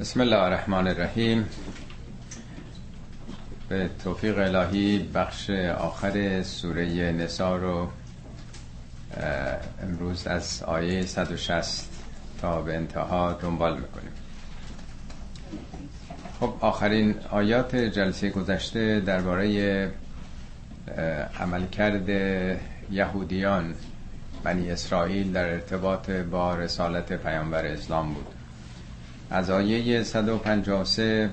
بسم الله الرحمن الرحیم به توفیق الهی بخش آخر سوره نسا رو امروز از آیه 160 تا به انتها دنبال می‌کنیم. خب آخرین آیات جلسه گذشته درباره عملکرد یهودیان بنی اسرائیل در ارتباط با رسالت پیامبر اسلام بود. از آیه 153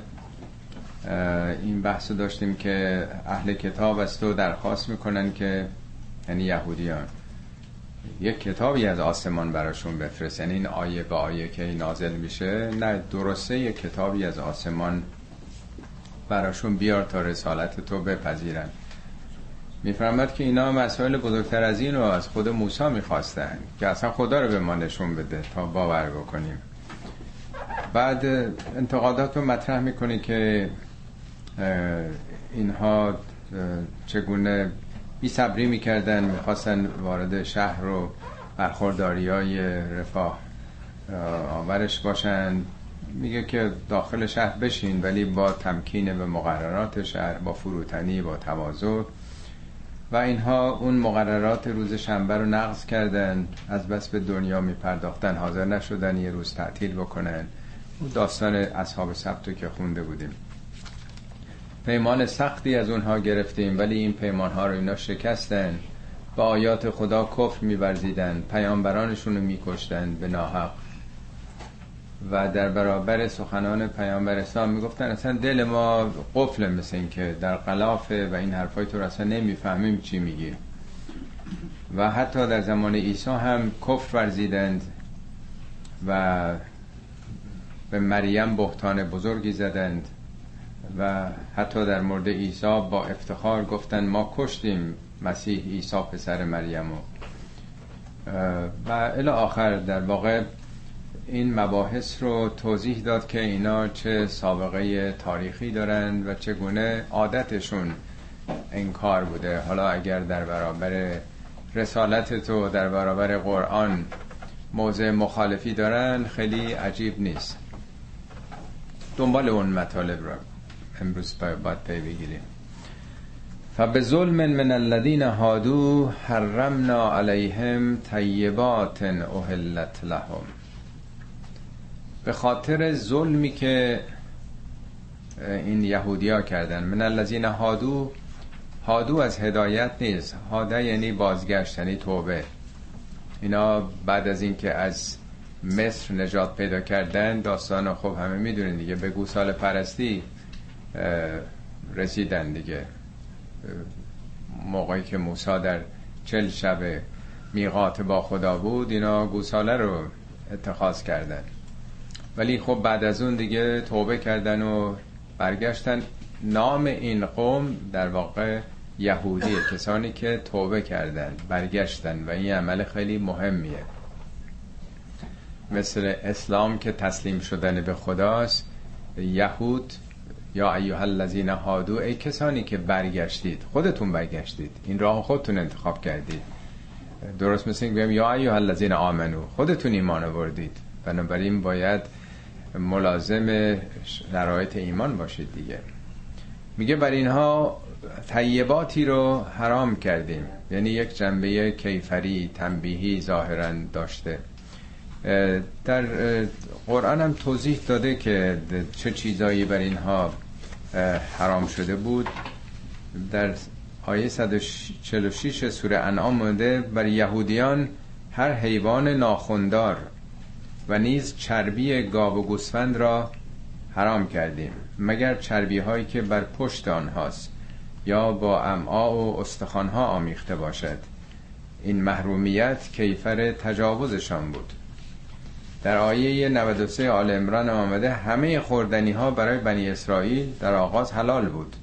این بحث داشتیم که اهل کتاب از تو درخواست می‌کنن که یعنی یهودیان یک کتابی از آسمان براشون بفرست. یعنی این آیه به آیه که نازل میشه نه درسته یک کتابی از آسمان براشون بیار تا رسالت تو بپذیرن. میفرماد که اینا مسائل بزرگتر از این رو از خود موسی می‌خواستن که اصلا خدا رو به ما نشون بده تا باور بکنیم. بعد انتقادات رو مطرح می‌کنه که اینها چگونه بی صبری می‌کردن می‌خواستن وارد شهر رو برخورداری های رفاه آورش باشن. میگه که داخل شهر بشین ولی با تمکین به مقررات شهر با فروتنی با تواضع. و اینها اون مقررات روز شنبه رو نقض کردن از بس به دنیا میپرداختن. حاضر نشدن یه روز تعطیل بکنن. داستان اصحاب سبتو که خونده بودیم. پیمان سختی از اونها گرفتیم ولی این پیمان ها رو اینا شکستن. با آیات خدا کفر میورزیدن پیامبرانشون رو میکشتن به ناحق. و در برابر سخنان پیامبر اسلام می‌گفتن اصلا دل ما قفل مثل این که در قلافه و این حرفای تو اصلا نمی‌فهمیم چی میگی. و حتی در زمان عیسی هم کفر ورزیدند و به مریم بهتان بزرگی زدند و حتی در مورد عیسی با افتخار گفتن ما کشتیم مسیح عیسی پسر مریم و و الی آخر در واقع این مباحث رو توضیح داد که اینا چه سابقه تاریخی دارند و چگونه عادتشون انکار بوده. حالا اگر در برابر رسالت تو در برابر قرآن موضع مخالفی دارن خیلی عجیب نیست. دنبال اون مطالب را امروز باید پی بگیریم. فبه ظلم من الذین هادو حرمنا علیهم طیبات احلت لهم. به خاطر ظلمی که این یهودیا کردن. من الذین هادو هادو از هدایت نیست. هاده یعنی بازگشت یعنی توبه. اینا بعد از اینکه از مصر نجات پیدا کردن داستان خب همه می‌دونین دیگه. به گوسال پرستی رسیدن دیگه. موقعی که موسی در چل شب میقات با خدا بود اینا گوساله رو اتخاذ کردن. ولی خب بعد از اون دیگه توبه کردن و برگشتن. نام این قوم در واقع یهودیه. کسانی که توبه کردن برگشتن. و این عمل خیلی مهمیه. مثل اسلام که تسلیم شدن به خداست یهود یا ایها الذین هادو ای کسانی که برگشتید خودتون برگشتید این راه خودتون انتخاب کردید. درست مثل این یا ایها الذین آمنو خودتون ایمان آوردید. بنابراین باید ملازم شرایط ایمان باشید دیگه. میگه بر اینها طیباتی رو حرام کردیم. یعنی یک جنبه کیفری تنبیهی ظاهرا داشته. در قرآن هم توضیح داده که چه چیزایی بر اینها حرام شده بود. در آیه 146 سوره انعام مونده بر یهودیان هر حیوان ناخوندار و نیز چربی گاو و گوسفند را حرام کردیم مگر چربی هایی که بر پشت آنهاست یا با امعا و استخوانها آمیخته باشد. این محرومیت کیفر تجاوزشان بود. در آیه 93 آل امران آمده همه خوردنی ها برای بنی اسرائیل در آغاز حلال بود.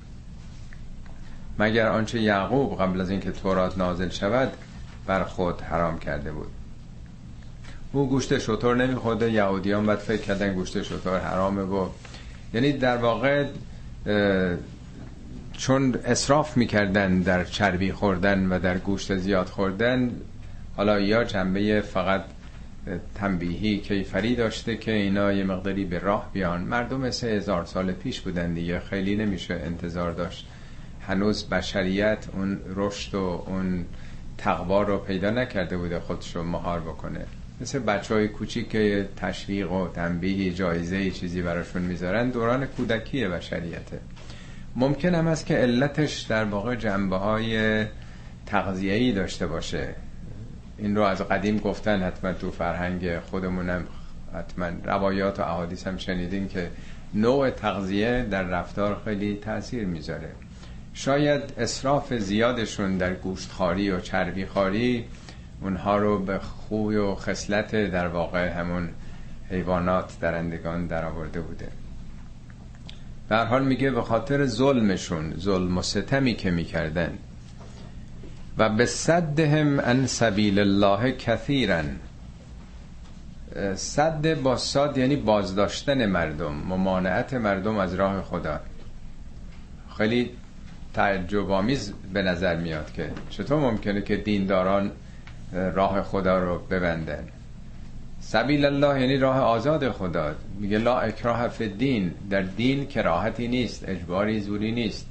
مگر آنچه یعقوب قبل از اینکه تورات نازل شود بر خود حرام کرده بود؟ او گوشت شطور نمیخورده یهودیان بعد فکر کردن گوشت شطور حرامه و یعنی در واقع چون اصراف می‌کردن در چربی خوردن و در گوشت زیاد خوردن حالا یا جنبه فقط تنبیهی کیفری داشته که اینا یه مقداری به راه بیان. مردم سه هزار سال پیش بودن دیگه خیلی نمیشه انتظار داشت. هنوز بشریت اون رشد و اون تقوا رو پیدا نکرده بوده خودش رو مهار بکنه. مثل بچه های کوچیک که تشویق و تنبیه جایزه چیزی براشون می‌ذارن دوران کودکی بشریته. ممکن هم است که علتش در واقع جنبه های تغذیه‌ای داشته باشه. این رو از قدیم گفتن حتما تو فرهنگ خودمونم حتما روایات و احادیث هم شنیدین که نوع تغذیه در رفتار خیلی تاثیر می‌ذاره. شاید اصراف زیادشون در گوشتخاری و چربیخاری اونها رو به خوی و خصلت در واقع همون حیوانات درندگان در آورده بوده. به حال میگه به خاطر ظلمشون ظلم و ستمی که می‌کردن و به صدهم ان سبیل الله کثیرا صد با صاد یعنی بازداشتن مردم ممانعت مردم از راه خدا. خیلی تعجب آمیز به نظر میاد که چطور ممکنه که دینداران راه خدا رو ببندن. سبیل الله یعنی راه آزاد خدا. میگه لا اکراه فی دین در دین کراهتی نیست اجباری زوری نیست.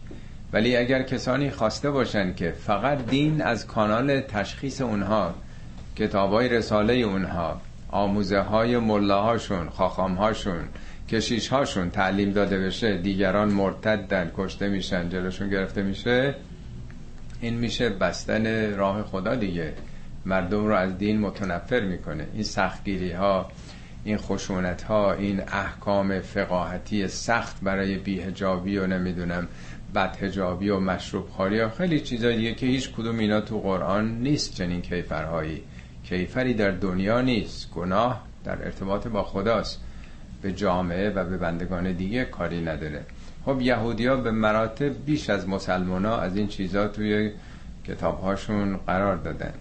ولی اگر کسانی خواسته باشن که فقط دین از کانال تشخیص اونها کتابای رساله اونها آموزه های ملاهاشون خاخامهاشون کشیش هاشون تعلیم داده بشه دیگران مرتدن کشته میشن جلوشون گرفته میشه این میشه بستن راه خدا دیگه. مردم رو از دین متنفر می‌کنه. این سختگیری ها این خشونت ها این احکام فقاهتی سخت برای بیهجابی و نمی‌دونم بدهجابی و مشروب خاری ها خیلی چیزایی دیگه که هیچ کدوم اینا تو قرآن نیست چنین کیفرهایی. کیفری در دنیا نیست. گناه در ارتباط با خداست. به جامعه و به بندگان دیگه کاری نداره. خب یهودی ها به مراتب بیش از مسلمان ها از این چیزا توی کتاب هاشون قرار دادن.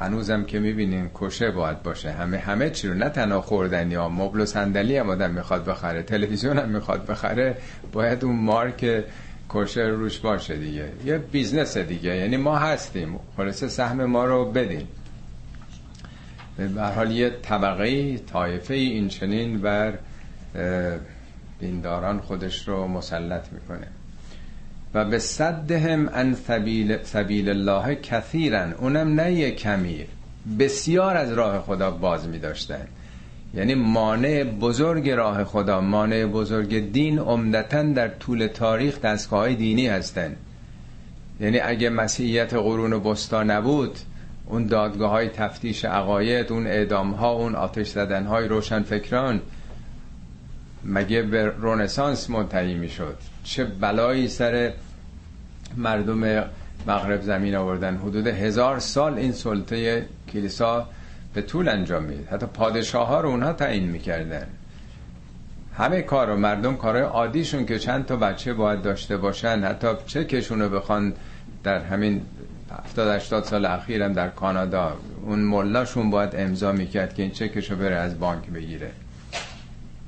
هنوزم که می‌بینین kosher باید باشه. همه همه چی رو نه تنها خوردنی ها مبل و صندلی هم آدم می‌خواد بخره تلویزیون هم می‌خواد بخره باید اون مارک kosher روش باشه دیگه. یه business دیگه. یعنی ما هستیم. خلاصه سهم ما رو بدین. به حال یه طبقه طایفه این چنین بر دینداران خودش رو مسلط می‌کنه. و به صدهم ان سبیل, سبیل الله کثیرن. اونم نه یه کمی بسیار از راه خدا باز می داشتن یعنی مانع بزرگ راه خدا مانع بزرگ دین عمدتا در طول تاریخ دستگاه دینی هستند یعنی اگه مسیحیت قرون بستا نبود اون دادگاه های تفتیش عقاید اون اعدام ها اون آتش زدن های روشن فکران مگه به رونسانس منتهی می‌شد؟ چه بلایی سر مردم مغرب زمین آوردن؟ حدود هزار سال این سلطه کلیسا به طول انجام میده حتی پادشاه ها رو اونها تعیین می‌کردن. همه کار رو مردم کارهای عادیشون که چند تا بچه باید داشته باشن حتی چه کشون رو بخوان در همین 70 80 سال اخیرم در کانادا. اون ملاشون باید امضا می‌کرد که این چکشو بره از بانک بگیره.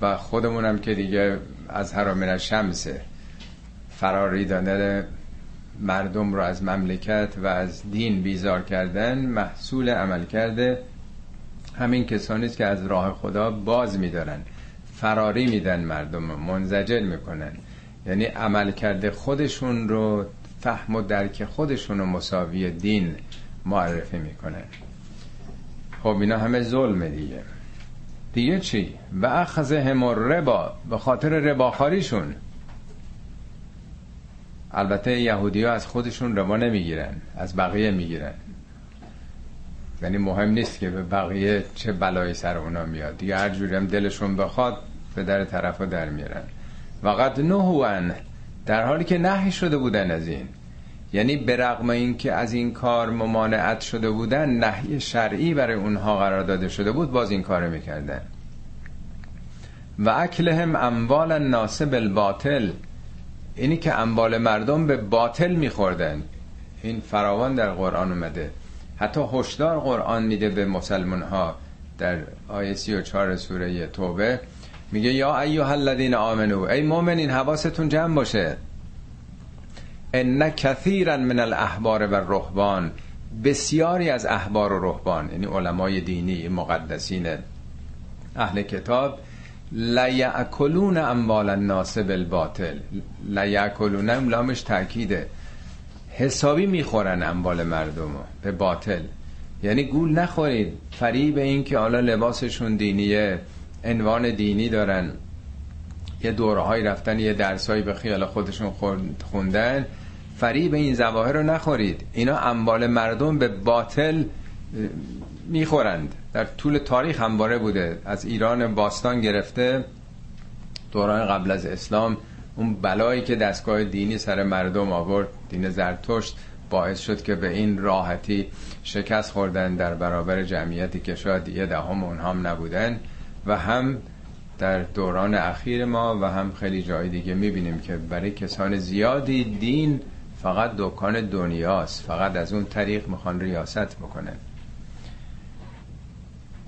و خودمونم که دیگه از حرامین شمسه فراری دادن مردم رو از مملکت و از دین بیزار کردن محصول عمل کرده همین کسانی که از راه خدا باز میدارن فراری میدن مردم منزجر می‌کنن. یعنی عمل کرده خودشون رو فهم و درک خودشون رو مساوی دین معرفی می‌کنن. خب اینا همه ظلمه دیگه. دیگه چی؟ و اخذ همار ربا به خاطر رباخاریشون البته یهودی ها از خودشون ربا نمی‌گیرن از بقیه می‌گیرن. یعنی مهم نیست که به بقیه چه بلایی سر اونا میاد. دیگه هر جوری هم دلشون بخواد به در طرف در میرن وقت نهوان در حالی که نهی شده بودن از این. یعنی به رغم این که از این کار ممانعت شده بودن نهی شرعی برای اونها قرار داده شده بود باز این کار می‌کردن. و اکلهم اموال الناس بالباطل اینی که اموال مردم به باطل میخوردن. این فراوان در قرآن اومده. حتی هشدار قرآن میده به مسلمان ها در آیه 34 سوره توبه میگه یا ایها الذین آمنو ای مؤمنین حواستون جمع باشه. ان کثیرا من الاحبار و رهبان بسیاری از احبار و رهبان یعنی علمای دینی مقدسین اهل کتاب لیعکلون اموال الناس بالباطل. لیعکلون لامش تاکیده. حسابی می‌خورن اموال مردم به باطل. یعنی گول نخورید. فریب این که حالا لباسشون دینیه عنوان دینی دارن. یه دوره رفتن یه درسایی به خیال خودشون خوندن. فریب این زواهر رو نخورید. اینا اموال مردم به باطل می‌خورند. در طول تاریخ همواره بوده. از ایران باستان گرفته دوران قبل از اسلام اون بلایی که دستگاه دینی سر مردم آورد دین زرتشت باعث شد که به این راحتی شکست خوردن در برابر جمعیتی که شاید یه دهم اونها هم نبودن. و هم در دوران اخیر ما و هم خیلی جای دیگه می‌بینیم که برای کسان زیادی دین فقط دکان دنیاست. فقط از اون طریق می‌خوان ریاست بکنه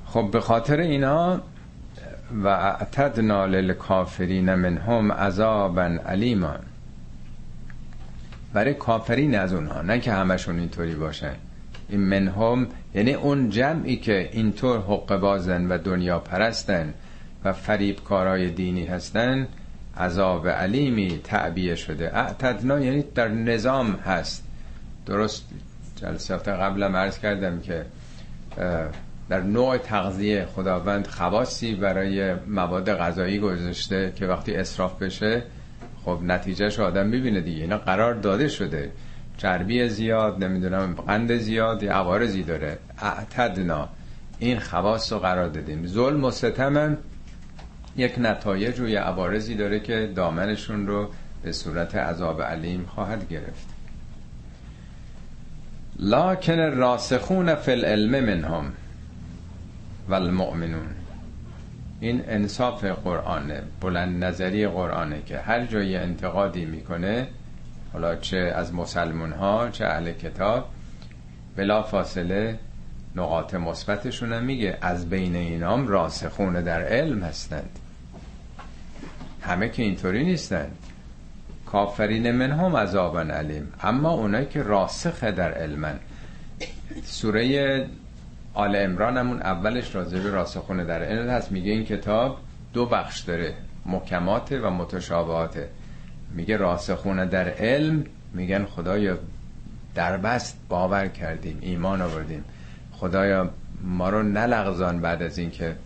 خب به خاطر اینا و اعتدنا للکافرین منهم عذابا علیما برای کافرین از اونها نه که همشون اینطوری باشن. این منهم یعنی اون جمعی که اینطور حق بازن و دنیا پرستن و فریب کارای دینی هستن عذاب علیمی تعبیه شده. اعتدنا یعنی در نظام هست. درست جلسات قبلم عرض کردم که در نوع تغذیه خداوند خواصی برای مواد غذایی گذاشته که وقتی اصراف بشه خب نتیجهش آدم می‌بینه دیگه. اینا قرار داده شده. چربی زیاد نمی‌دونم قند زیاد یا عوارضی داره. اعتدنا. این خواص رو قرار دادیم. ظلم و ستم یک نتایج و یه عوارضی داره که دامنشون رو به صورت عذاب علیم خواهد گرفت. لاکن راسخون فی العلم منهم و المؤمنون این انصاف قرآنه بلند نظری قرآنه که هر جای انتقادی می‌کنه حالا چه از مسلمون ها چه اهل کتاب بلا فاصله نقاط مثبتشون میگه. از بین اینام راسخونه در علم هستند. همه که اینطوری نیستن. کافرین هم عذابن علیم. اما اونایی که راسخه در علمن. سوره آل امران همون اولش راجع به راسخونه در علم هست. میگه این کتاب دو بخش داره. محکمات و متشابهاته. میگه راسخونه در علم. میگن خدایا دربست باور کردیم. ایمان آوردیم. خدایا ما رو نلغزان بعد از اینکه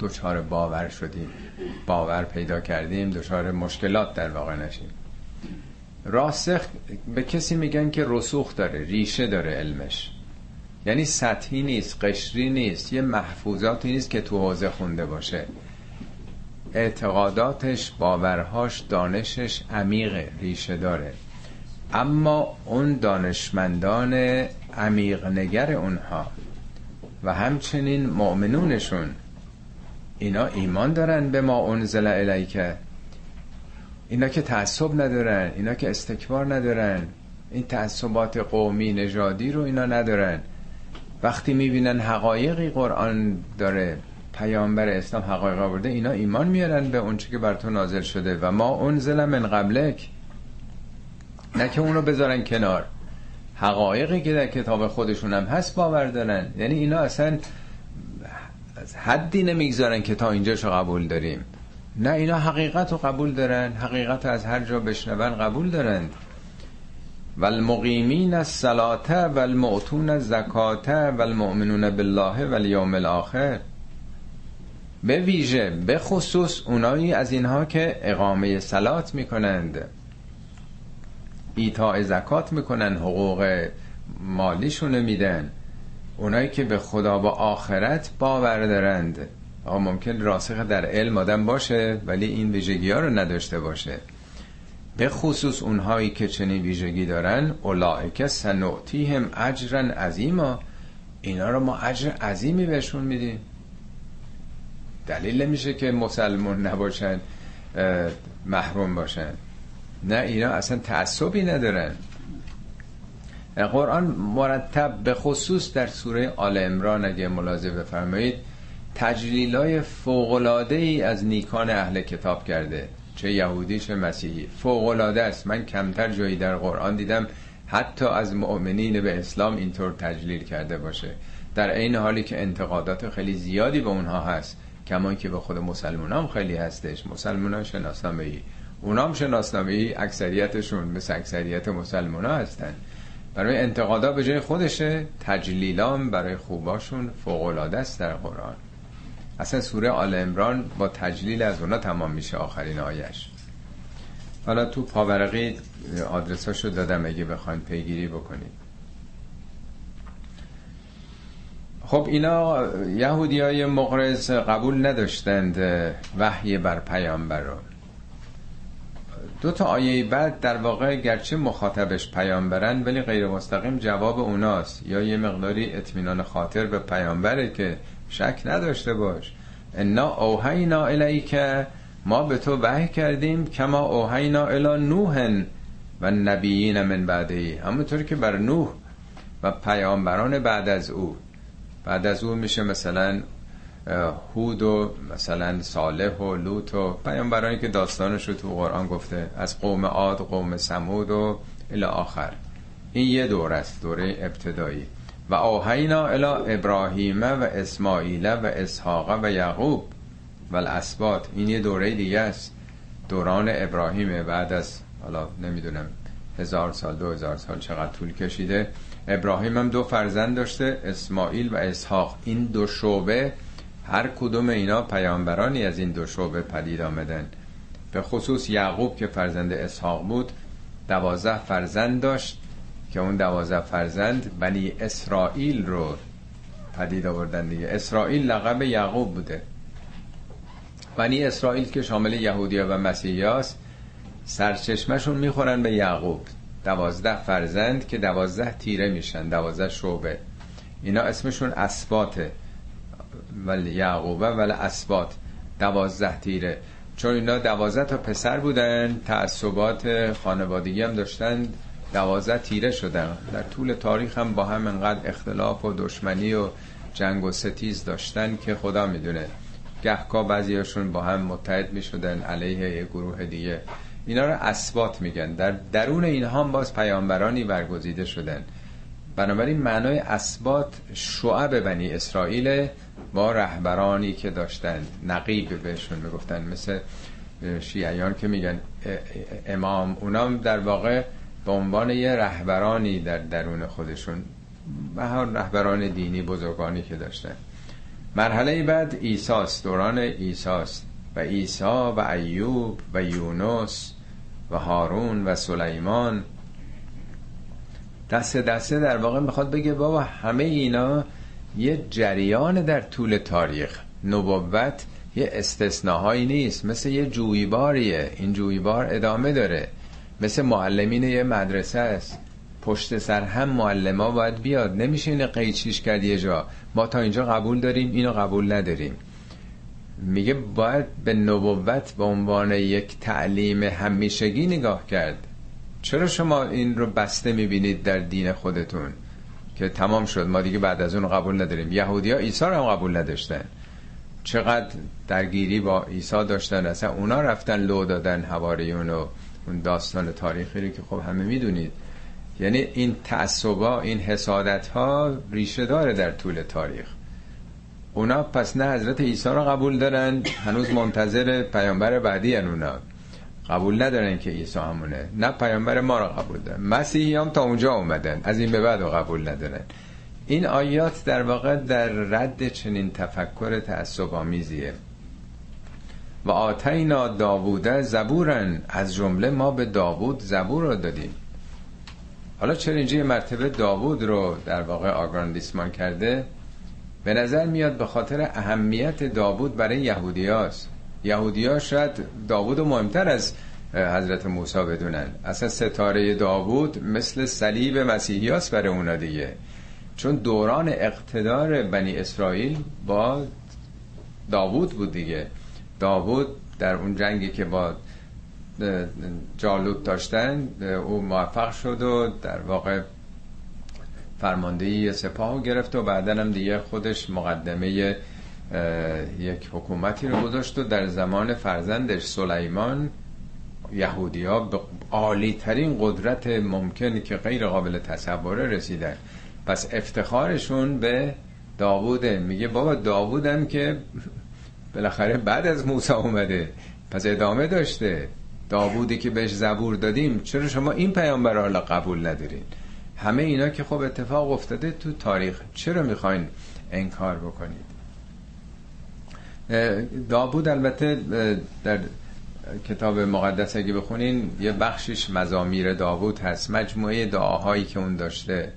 دچار باور شدیم باور پیدا کردیم دچار مشکلات در واقع نشیم. راسخ به کسی میگن که رسوخ داره ریشه داره علمش. یعنی سطحی نیست قشری نیست یه محفوظاتی نیست که تو حوزه خونده باشه. اعتقاداتش باورهاش دانشش عمیق ریشه داره. اما اون دانشمندان عمیق نگر اونها و همچنین مؤمنونشون اینا ایمان دارن به ما انزل الیکه اینا که تعصب ندارن اینا که استکبار ندارن. این تعصبات قومی نژادی رو اینا ندارن. وقتی می‌بینن حقایقی قرآن داره پیامبر اسلام حقایق آورده اینا ایمان میارن به اونچه که بر تو نازل شده. و ما انزل من قبلک. نه که اونو بذارن کنار. حقایقی که در کتاب خودشون هم هست باور دارن. یعنی اینا اصلا حدی نمی‌گذارن که تا اینجاشو قبول داریم. نه اینا حقیقت رو قبول دارن حقیقت از هر جا بشنون قبول دارن. و المقیمین الصلاة و المعتون الزکات و المؤمنون بالله و الیوم الاخر به ویژه به خصوص اونایی از اینها که اقامه سلات می‌کنند. ایتاء زکات می‌کنن حقوق مالیشون میدن. اونایی که به خدا و آخرت باور دارند. آقا ممکن راسخ در علم آدم باشه ولی این ویژگی ها رو نداشته باشه. به خصوص اونهایی که چنین ویژگی دارن اولائک سنعتیهم اجرا عظیما. اینا رو ما اجر عظیمی بهشون میدیم. دلیل نمیشه که مسلمون نباشن محروم باشن. نه اینا اصلا تعصبی ندارن. قرآن مرتب به خصوص در سوره آل امران اگه ملاحظه بفرمایید تجلیلای فوقلاده ای از نیکان اهل کتاب کرده چه یهودی چه مسیحی. فوقلاده است. من کمتر جایی در قرآن دیدم حتی از مؤمنین به اسلام اینطور تجلیل کرده باشه. در این حالی که انتقادات خیلی زیادی به اونها هست کما که به خود مسلمان هم خیلی هستش. مسلمان ها شناسنامه ای اونام شناسنامه ای اکثریتشون مثل اکثریت مسلمان ها هستن. برای انتقادا به جای خودشه تجلیلام برای خوباشون فوقلاده است در قرآن. اصلا سوره آل امران با تجلیل از اونا تمام میشه آخرین آیش حالا تو پاورقی آدرساشو دادم اگه بخواین پیگیری بکنید. خب اینا یهودی های مقرز قبول نداشتند وحی بر پیامبر رو دو تا آیه بعد در واقع گرچه مخاطبش پیامبرن ولی غیر مستقیم جواب اوناست. یا یه مقداری اطمینان خاطر به پیامبره که شک نداشته باش. انا اوهینا الیک ما به تو وحی کردیم کما اوهینا الی نوح و نبیین من بعدی همونطور که بر نوح و پیامبران بعد از او. بعد از او میشه مثلا هود و مثلا صالح و لوط و پیامبرانی که داستانش رو تو قرآن گفته از قوم عاد قوم سمود و الی آخر. این یه دور است دوره ابتدایی. و آهینا الی ابراهیم و اسماعیل و اسحاق و یعقوب و الاسباط. این یه دوره دیگه است. دوران ابراهیم بعد از حالا نمی‌دونم هزار سال دو هزار سال چقدر طول کشیده. ابراهیم هم دو فرزند داشته اسماعیل و اسحاق. این دو شعبه هر کدوم اینا پیامبرانی از این دو شعبه پدید آمدن. به خصوص یعقوب که فرزند اسحاق بود دوازده فرزند داشت که اون دوازده فرزند بنی اسرائیل رو پدید آوردن دیگه. اسرائیل لقب یعقوب بوده. بنی اسرائیل که شامل یهودیا و مسیحیاست سرچشمشون می‌خورن به یعقوب. دوازده فرزند که دوازده تیره میشن دوازده شعبه. اینا اسمشون اسباته ولی یعقوبه ولی اسبات دوازده تیره. چون اینا دوازده تا پسر بودن تعصبات خانوادگی هم داشتن دوازده تیره شدن. در طول تاریخ هم با هم انقدر اختلاف و دشمنی و جنگ و ستیز داشتن که خدا می‌دونه. گهکا بعضیاشون با هم متحد می‌شدن علیه یه گروه دیگه. اینا رو اسبات میگن. در درون اینها هم باز پیامبرانی برگزیده شدن. بنابراین معنای اسبات شعب بنی اسرائیل با رهبرانی که داشتن نقیب بهشون می‌گفتن مثل شیعیان که میگن امام اونام در واقع به عنوان یه رهبرانی در درون خودشون و هر رهبران دینی بزرگانی که داشتن. مرحله بعد ایساست دوران ایساست. و ایسا و ایوب و یونس و هارون و سلیمان. دسته دسته در واقع می‌خواد بگه بابا همه اینا یه جریان در طول تاریخ. نبوت یه استثناهایی نیست. مثل یه جویباریه. این جویبار ادامه داره. مثل معلمین یه مدرسه است. پشت سر هم معلم باید بیاد. نمیشه این قیچیش کرد یه جا. ما تا اینجا قبول داریم اینو قبول نداریم. میگه باید به نبوت به عنوان یک تعلیم همیشگی نگاه کرد. چرا شما این رو بسته می‌بینید در دین خودتون؟ که تمام شد. ما دیگه بعد از اون قبول نداریم. یهودی ها ایسا رو هم قبول نداشتن. چقدر درگیری با عیسی داشتن. اصلا اونا رفتن لو دادن حواریون و اون داستان تاریخی رو که خب همه می‌دونید. یعنی این تعصبا این حسادت ها ریشه داره در طول تاریخ. اونا پس نه حضرت عیسی رو قبول دارن هنوز منتظر پیامبر بعدی هن اونا. قبول ندارن که عیسی همونه. نه پیامبر ما رو قبول دارن. مسیحی هم تا اونجا اومدن. از این به بعد قبول ندارن. این آیات در واقع در رد چنین تفکر تعصب آمیزیه و آتینا داووده زبورن. از جمله ما به داوود زبور رو دادیم. حالا چرا اینجا مرتبه داوود رو در واقع آگراندیسمان کرده. به نظر میاد به خاطر اهمیت داوود برای یهودیاست یهودیا شاید داوود مهمتر از حضرت موسی بدونن. اصلا ستاره داوود مثل صلیب مسیحیاست برای اونا دیگه. چون دوران اقتدار بنی اسرائیل با داوود بود دیگه. داوود در اون جنگی که با جالوت داشتن او موفق شد و در واقع فرماندهی سپاه گرفت و بعدا هم دیگه خودش مقدمه یک حکومتی رو گذاشت و در زمان فرزندش سلیمان یهودی ها به عالی ترین قدرت ممکنی که غیر قابل تصوره رسیدن. پس افتخارشون به داووده میگه بابا داوودم که بالاخره بعد از موسی اومده پس ادامه داشته. داوودی که بهش زبور دادیم چرا شما این پیامبر حالا قبول ندارین؟ همه اینا که خب اتفاق افتاده تو تاریخ. چرا می‌خواین انکار بکنید داوود البته در کتاب مقدس اگه بخونین یه بخشش مزامیر داوود هست. مجموعه دعاهایی که اون داشته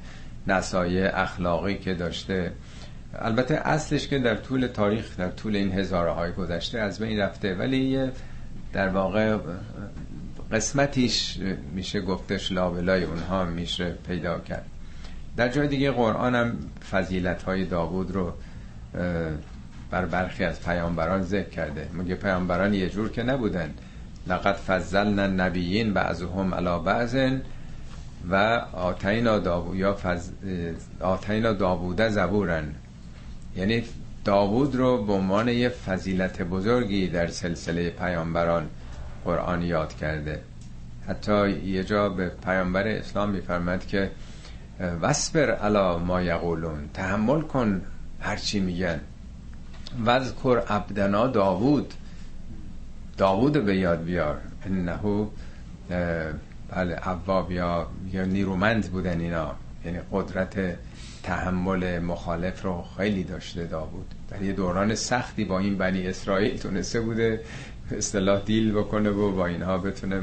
نصایح اخلاقی که داشته. البته اصلش که در طول تاریخ در طول این هزاره های گذشته از بین رفته. ولی در واقع قسمتیش میشه گفتش لابلای اونها میشه پیدا کرد. در جای دیگه قرآن هم فضیلت های داوود رو بر برخی از پیامبران ذکر کرده. میگه پیامبران یه جور که نبودن. لقد فضلنا النبیین بعضهم علی بعض و آتینا داوود یا فز... آتینا داووده زبورن. یعنی داوود رو به عنوان یه فضیلت بزرگی در سلسله پیامبران قرآن یاد کرده. حتی یه جا به پیامبر اسلام میفرمد که وسبر علا ما یقولون. تحمل کن هرچی میگن. وذکر عبدنا داوود. داوود به یاد بیار. انه بله عواب یا یا نیرومند بودن اینا. یعنی قدرت تحمل مخالف رو خیلی داشته داوود. در یه دوران سختی با این بنی اسرائیل تونسته بوده اصطلاح دیل بکنه و با اینها بتونه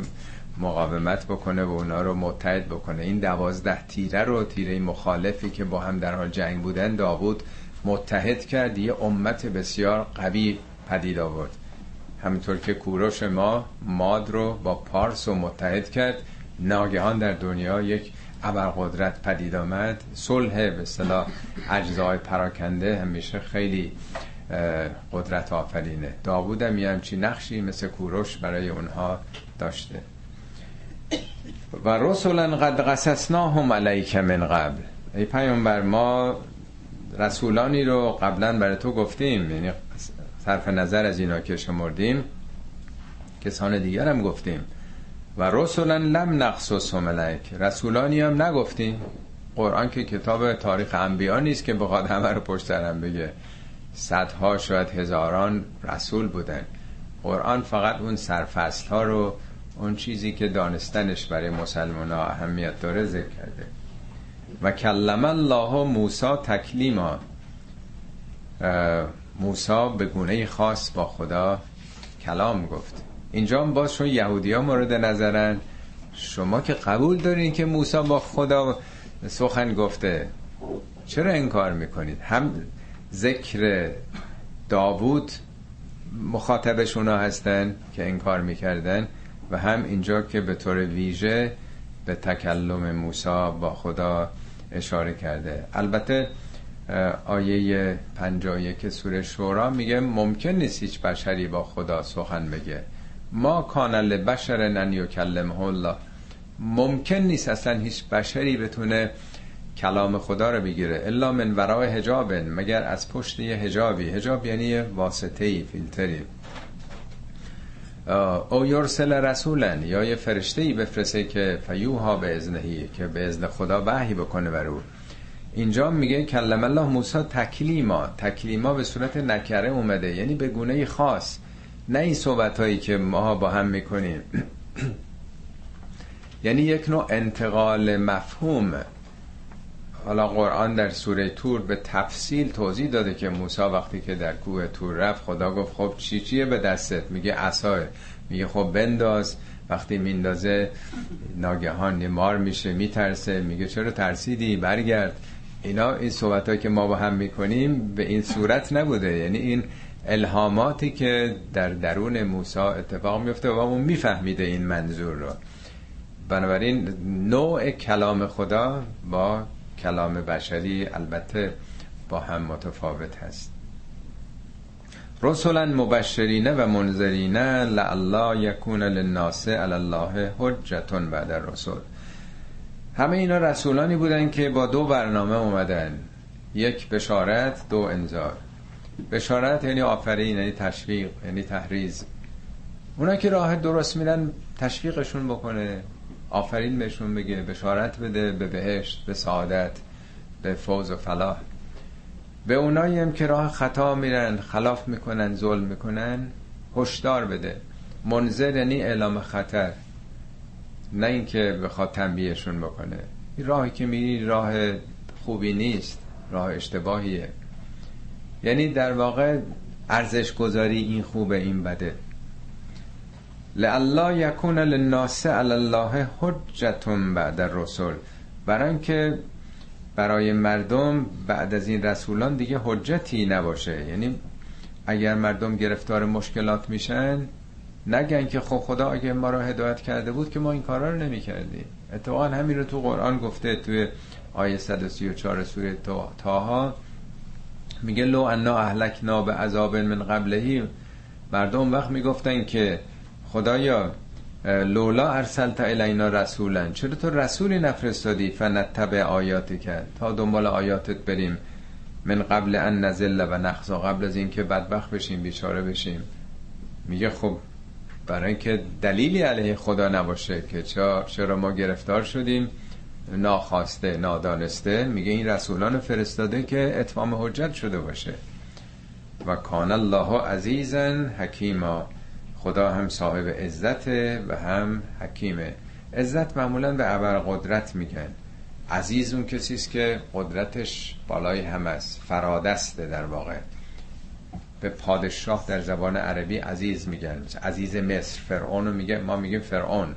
مقاومت بکنه و اونا رو متحد بکنه. این دوازده تیره رو تیره مخالفی که با هم در حال جنگ بودن داوود متحد کرد. یه امت بسیار قوی پدید آورد. همینطور که کوروش ما ماد رو با پارس رو متحد کرد. ناگهان در دنیا یک ابرقدرت پدید آمد. صلح به اصطلاح اجزای پراکنده همیشه خیلی قدرت آفرینه. داوود هم یه همچی نقشی مثل کوروش برای اونها داشته. و رسولا قد قصصناهم علیک من قبل. ای پیامبر ما رسولانی رو قبلا برای تو گفتیم یعنی صرف نظر از اینا که شمردیم کسان دیگر هم گفتیم. و رسولا لم نقصصهم علیک رسولانی هم نگفتیم. قرآن که کتاب تاریخ انبیا نیست که بخواد همه رو پشت سرم بگه. صدها شاید هزاران رسول بودن. قرآن فقط اون سرفصل ها رو اون چیزی که دانستنش برای مسلمان ها اهمیت داره ذکر کرده. و کلم الله موسی تکلیما. موسی به گونه خاص با خدا کلام گفت. اینجا هم باز چون یهودی ها مورد نظرن شما که قبول دارین که موسی با خدا سخن گفته چرا انکار می‌کنید؟ هم ذکر داوود مخاطبش اونا هستن که انکار می‌کردن و هم اینجا که به طور ویژه به تکلم موسی با خدا اشاره کرده. البته آیه 51 سوره شورا میگه ممکن نیست هیچ بشری با خدا سخن بگه. ما کانل بشر نن یکلمه الله. ممکن نیست اصلا هیچ بشری بتونه کلام خدا رو بگیره الا من ورای حجاب مگر از پشت یه حجابی. حجاب یعنی واسطه فیلتری. او یرسل رسولا یا یه فرشته ای بفرسته که فیوها به ازنهی که به ازن خدا وحی بکنه بر او. اینجا میگه کلم الله موسی تکلیما. تکلیما به صورت نکره اومده یعنی به گونه خاص. نه این صحبت هایی که ما با هم می‌کنیم. یعنی یک نوع انتقال مفهوم. حالا قرآن در سوره تور به تفصیل توضیح داده که موسی وقتی که در کوه تور رفت خدا گفت خب چی چیه به دستت؟ میگه عصاه میگه خب بنداز. وقتی میندازه ناگهان مار میشه میترسه. میگه چرا ترسیدی؟ برگرد. اینا این صحبت که ما با هم می‌کنیم به این صورت نبوده. یعنی این الهاماتی که در درون موسی اتفاق میفته و اون میفهمیده این منظور رو. بنابراین نوع کلام خدا با کلام بشری البته با هم متفاوت هست. رسولا مبشرین و منذرین لعلا یکون للناس علی الله حجتون بعد رسول همه اینا رسولانی بودن که با دو برنامه اومدن. یک بشارت دو انذار. بشارت یعنی آفرین یعنی تشویق یعنی تحریز. اونا که راه درست میرن تشویقشون بکنه. آفرین بهشون بگه بشارت بده به بهشت به سعادت به فوز و فلاح. به اونایی هم که راه خطا میرن خلاف می‌کنن ظلم می‌کنن هشدار بده. منظر یعنی اعلام خطر. نه اینکه بخواد تنبیهشون بکنه. این راهی که میری راه خوبی نیست راه اشتباهیه. یعنی در واقع ارزش گذاری این خوبه این بده. لعلا یکون للناس علی الله حجتون بعد الرسل. برای اینکه برای مردم بعد از این رسولان دیگه حجتی نباشه. یعنی اگر مردم گرفتار مشکلات میشن نگن که خب خدا اگه ما رو هدایت کرده بود که ما این کارا رو نمی کردیم اتفاقا همین رو تو قرآن گفته توی آیه 134 سوره تاها میگه لو انا اهلکنا به عذاب من قبلهی مردم وقت می‌گفتن که خدایا لولا ارسلت الینا رسولا چرا تو رسولی نفرستادی؟ فنتبع آیاتی کرد تا دنبال آیاتت بریم. من قبل ان نزل و نخزا قبل از اینکه بدبخت بشیم بیچاره بشیم. میگه خب برای اینکه دلیلی علیه خدا نباشه که چرا ما گرفتار شدیم ناخواسته نادانسته میگه این رسولان فرستاده که اتمام حجت شده باشه. و کان الله عزیزا حکیما. خدا هم صاحب عزت و هم حکیمه. عزت معمولا به ابر قدرت میگن. عزیز اون کسی است که قدرتش بالای هم است فرادسته در واقع. به پادشاه در زبان عربی عزیز میگن. عزیز مصر فرعون میگه ما میگیم فرعون.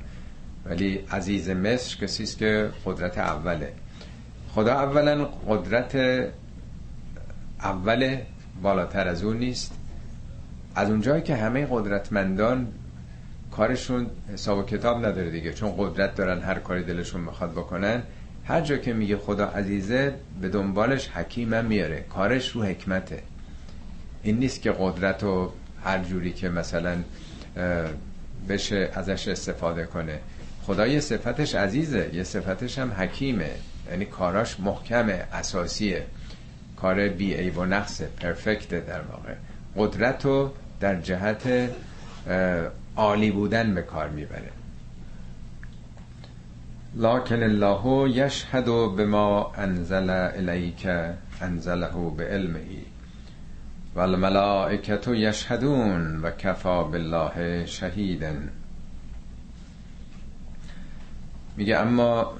ولی عزیز مصر کسی است که قدرت اوله. خدا اولا قدرت اول بالاتر از اون نیست. از اونجایی که همه قدرتمندان کارشون حساب و کتاب نداره دیگه چون قدرت دارن هر کاری دلشون بخواد بکنن هر جا که میگه خدا عزیزه به دنبالش حکیم میاره. کارش رو حکمته. این نیست که قدرت رو هر جوری که مثلا بشه ازش استفاده کنه. خدا یه صفتش عزیزه یه صفتش هم حکیمه. یعنی کاراش محکمه اساسیه. کار بی ای و نقصه پرفکته در واقع. قدرت رو در جهت عالی بودن به کار می‌بره. لکن الله یشهد به ما انزل الیک انزله به علمه و الملائکت یشهدون و کفا بالله شهیدن. میگه اما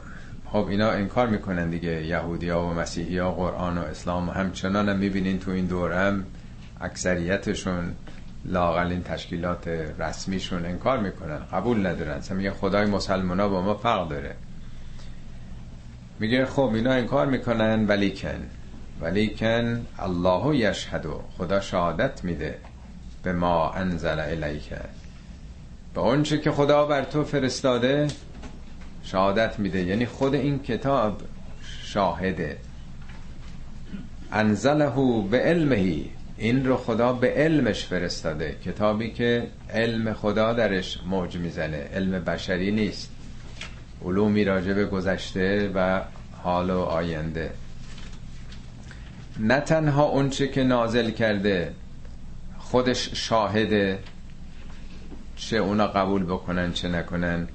خب اینا انکار می‌کنن دیگه یهودی ها و مسیحی ها قرآن و اسلام و همچنان هم می‌بینین تو این دورم. اکثریتشون لاقل تشکیلات رسمیشون انکار می‌کنن. قبول ندارن. میگه خدای مسلمان ها با ما فرق داره. میگه خب اینا انکار می‌کنن ولیکن. ولیکن الله یشهدو خدا شهادت میده. به ما انزل الیک. به اونچه که خدا بر تو فرستاده شهادت میده. یعنی خود این کتاب شاهده. انزله به علمهی این رو خدا به علمش فرستاده. کتابی که علم خدا درش موج می‌زنه. علم بشری نیست. علومی راجع به گذشته و حال و آینده. نه تنها اونچه که نازل کرده خودش شاهده چه اونا قبول بکنن چه نکنن.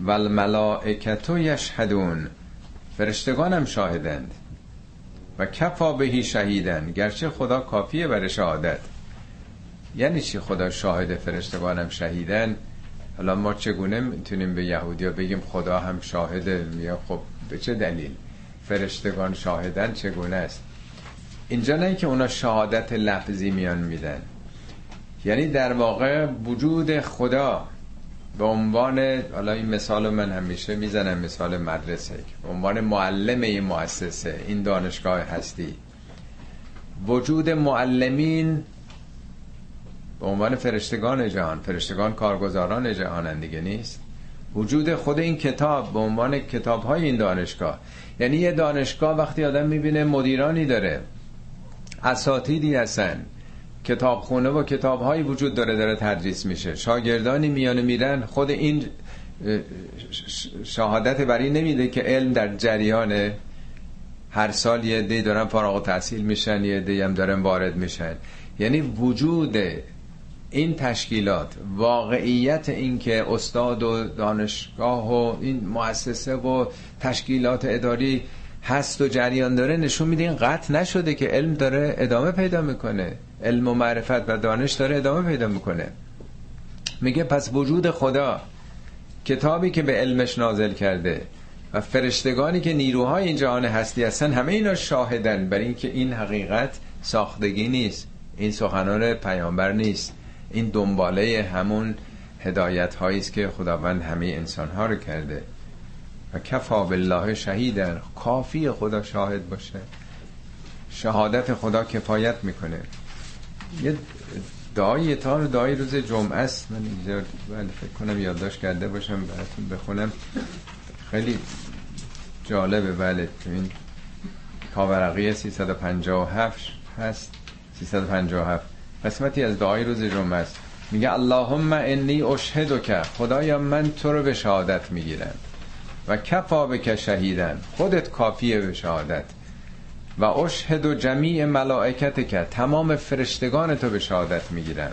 و الملائکتو یشهدون. فرشتگانم شاهدند. و کفا بهی شهیدن. گرچه خدا کافیه برای شهادت. یعنی چی خدا شاهد فرشتگانم شهیدن؟ حالا ما چگونه می‌تونیم به یهودیا بگیم خدا هم شاهده یا خب به چه دلیل؟ فرشتگان شاهدن چگونه است؟ اینجا نه که اونا شهادت لفظی میان میدن. یعنی در واقع وجود خدا به عنوان حالا این مثال من همیشه می‌زنم مثال مدرسه. به عنوان معلم این مؤسسه این دانشگاه هستی. وجود معلمین به عنوان فرشتگان جهان فرشتگان کارگزاران جهان دیگه نیست. وجود خود این کتاب به عنوان کتاب های این دانشگاه. یعنی یه دانشگاه وقتی آدم می‌بینه مدیرانی داره اساتیدی هستن. کتابخونه و کتابهایی وجود داره داره تدریس میشه. شاگردانی میانه میرن. خود این شهادت برای نمیده که علم در جریان هر سال یه دی دارن فارغ تحصیل میشن یه دی هم دارن وارد میشن. یعنی وجود این تشکیلات واقعیت این که استاد و دانشگاه و این مؤسسه و تشکیلات اداری هست و جریان داره نشون میده این قطع نشده که علم داره ادامه پیدا می‌کنه. علم و معرفت و دانش داره ادامه پیدا می‌کنه. میگه پس وجود خدا کتابی که به علمش نازل کرده و فرشتگانی که نیروهای این جهان هستی هستن همه اینا شاهدن بر اینکه این حقیقت ساختگی نیست. این سخنان پیامبر نیست. این دنباله همون هدایت است که خداوند همه انسان ها رو کرده. و کفا بالله شهیدن. کافی خدا شاهد باشه. شهادت خدا کفایت می‌کنه. یه دعای تا دعای روز جمعه است. من اینجا فکر کنم یادداشت کرده باشم براتون بخونم. خیلی جالبه بله تو این کاورقی 357 هست. 357 قسمتی از دعای روز جمعه است. میگه اللهم انی اشهدو که خدایا من تو رو به شهادت می‌گیرم و کفا بک شهیدن. خودت کافیه به شهادت. و اشهد و جمیع ملائکت که تمام فرشتگان تو به شهادت می‌گیرن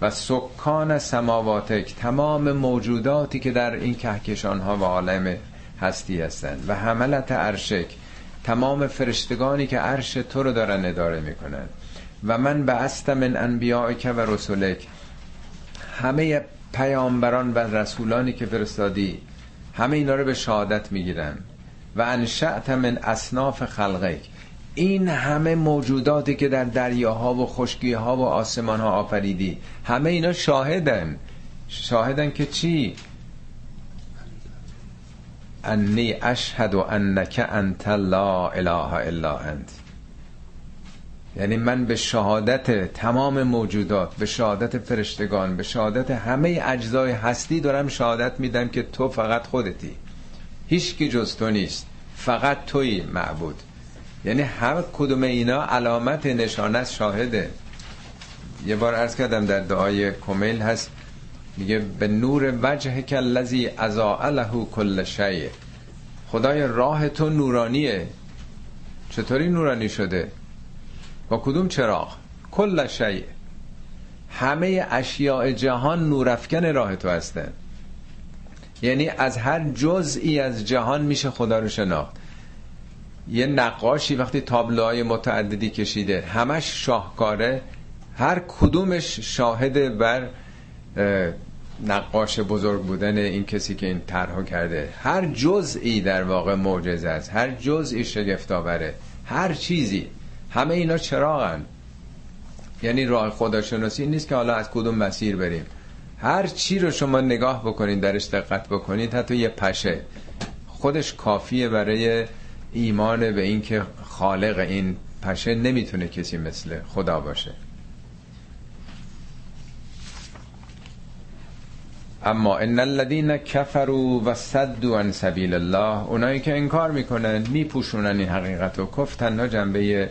و سکان سماواتک تمام موجوداتی که در این کهکشان ها و عالم هستی هستند. و حملت عرشک تمام فرشتگانی که عرش تو رو دارن اداره می‌کنن. و من به من انبیائک و رسولک همه پیامبران و رسولانی که فرستادی همه اینا رو به شهادت می‌گیرن و انشأت من اصناف خلقک. این همه موجوداتی که در دریاها و خشکی ها و آسمان ها آفریدی همه اینا شاهدن. شاهدن که چی؟ انی اشهد انک انت لا اله الا انت. یعنی من به شهادت تمام موجودات به شهادت فرشتگان به شهادت همه اجزای هستی دارم شهادت میدم که تو فقط خودتی. هیچ کی جز تو نیست. فقط توی معبود. یعنی هر کدوم اینا علامت نشانه شاهده. یه بار عرض کردم در دعای کمیل هست میگه به نور وجه ازا له کل شیء. خدای راه تو نورانیه. چطوری نورانی شده؟ با کدوم چراغ؟ کل شیء. همه اشیاء جهان نورافکن راه تو هستن. یعنی از هر جزئی از جهان میشه خدا رو شناخت. یه نقاشی وقتی تابلوهای متعددی کشیده همش شاهکاره هر کدومش شاهد بر نقاش بزرگ بودن این کسی که این طرحو کرده. هر جزئی در واقع معجزه است هر جزئی شگفت‌آوره هر چیزی. همه اینا چراغن. یعنی راه خداشناسی نیست که حالا از کدوم مسیر بریم. هر چی رو شما نگاه بکنید درش دقت بکنید حتی یه پشه. خودش کافیه برای ایمان به اینکه خالق این پشه نمی‌تونه کسی مثل خدا باشه. اما ان الذين كفروا و صدوا عن سبیل الله اونایی که انکار می‌کنن میپوشونن این حقیقت و کف تنها جنبه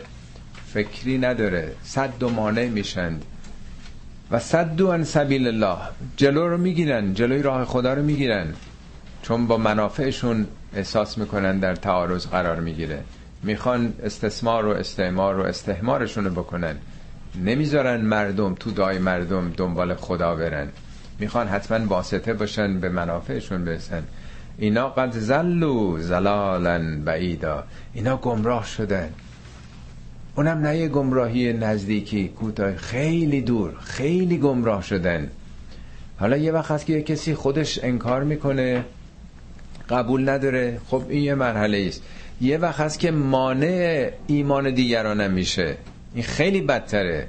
فکری نداره. صد و مانع میشن. و صدوا عن سبیل الله جلو رو می‌گیرن جلوی راه خدا رو می‌گیرن. چون با منافعشون احساس می‌کنن در تعارض قرار می‌گیره. می‌خوان استثمار و استعمار و استهمارشون رو بکنن. نمی‌ذارن مردم تو دای مردم دنبال خدا برن. می‌خوان حتما واسطه باشن به منافعشون برسن. اینا قد زلو زلالا بعیدا. اینا گمراه شدن. اونم نه یه گمراهی نزدیکی کوتاه خیلی دور خیلی گمراه شدن. حالا یه وقت هست که یه کسی خودش انکار می‌کنه. قبول نداره. خب این یه مرحله است یه وقت هست که مانع ایمان دیگران میشه این خیلی بدتره.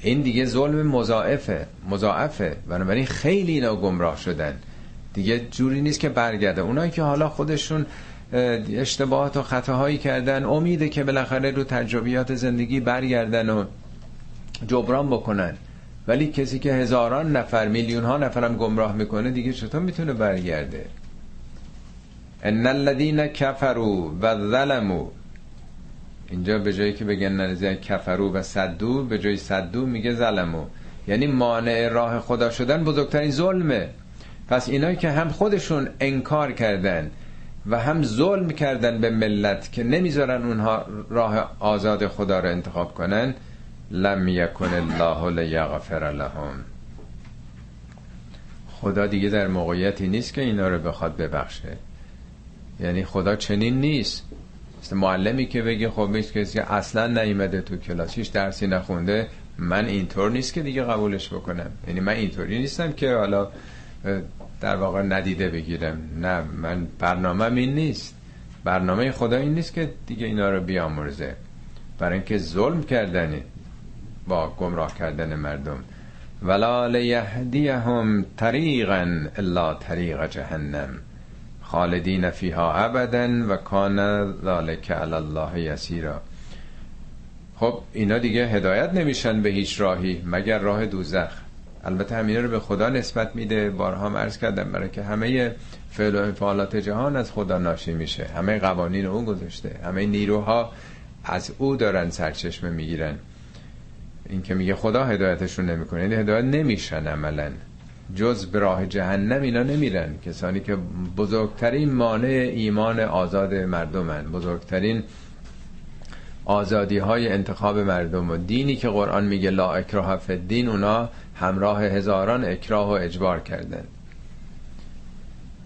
این دیگه ظلم مضاعفه. مضاعفه. بنابراین خیلی اینا گمراه شدن. دیگه جوری نیست که برگرده. اونایی که حالا خودشون اشتباهات و خطاهایی کردن امیده که بالاخره رو تجربیات زندگی برگردن و جبران بکنن. ولی کسی که هزاران نفر میلیون ها نفرم گمراه می‌کنه دیگه چطور می‌تونه برگرده؟ ان الذين كفروا و ظلموا اینجا به جایی که بگن نرزی کفرو و صدو به جای صدو میگه ظلمو یعنی مانع راه خدا شدن بزرگترین ظلمه. پس اینایی که هم خودشون انکار کردن و هم ظلم کردن به ملت که نمی‌ذارن اونها راه آزاد خدا رو انتخاب کنن لم یکن الله لیغفر لهم. خدا دیگه در موقعیتی نیست که اینا رو بخواد ببخشه. یعنی خدا چنین نیست. مثل معلمی که بگه خب هیچ کسی اصلا نیومده تو کلاس هیچ درسی نخونده من اینطور نیست که دیگه قبولش بکنم. یعنی من اینطوری نیستم که حالا در واقع ندیده بگیرم. نه من برنامه این نیست. برنامه خدا این نیست که دیگه اینا رو بیامرزه. برای اینکه ظلم کردنه با گمراه کردن مردم. ولا لیهدیهم طریقا الا طریق جهنم. خالدین فیها ابدا و کان ذالک علی الله یسیرا. خب اینا دیگه هدایت نمیشن به هیچ راهی مگر راه دوزخ. البته همینا رو به خدا نسبت میده. بارها مرز کردم برای که همه فعل و فعالات جهان از خدا ناشی میشه. همه قوانین او گذاشته. همه نیروها از او دارن سرچشمه می‌گیرن. این که میگه خدا هدایتشون نمی‌کنه یعنی هدایت نمیشن عملا. جز به راه جهنم اینا نمیرن. کسانی که بزرگترین مانع ایمان آزاد مردمن. بزرگترین آزادی های انتخاب مردم و دینی که قرآن میگه لا اکراه فی دین اونا همراه هزاران اکراه و اجبار کردن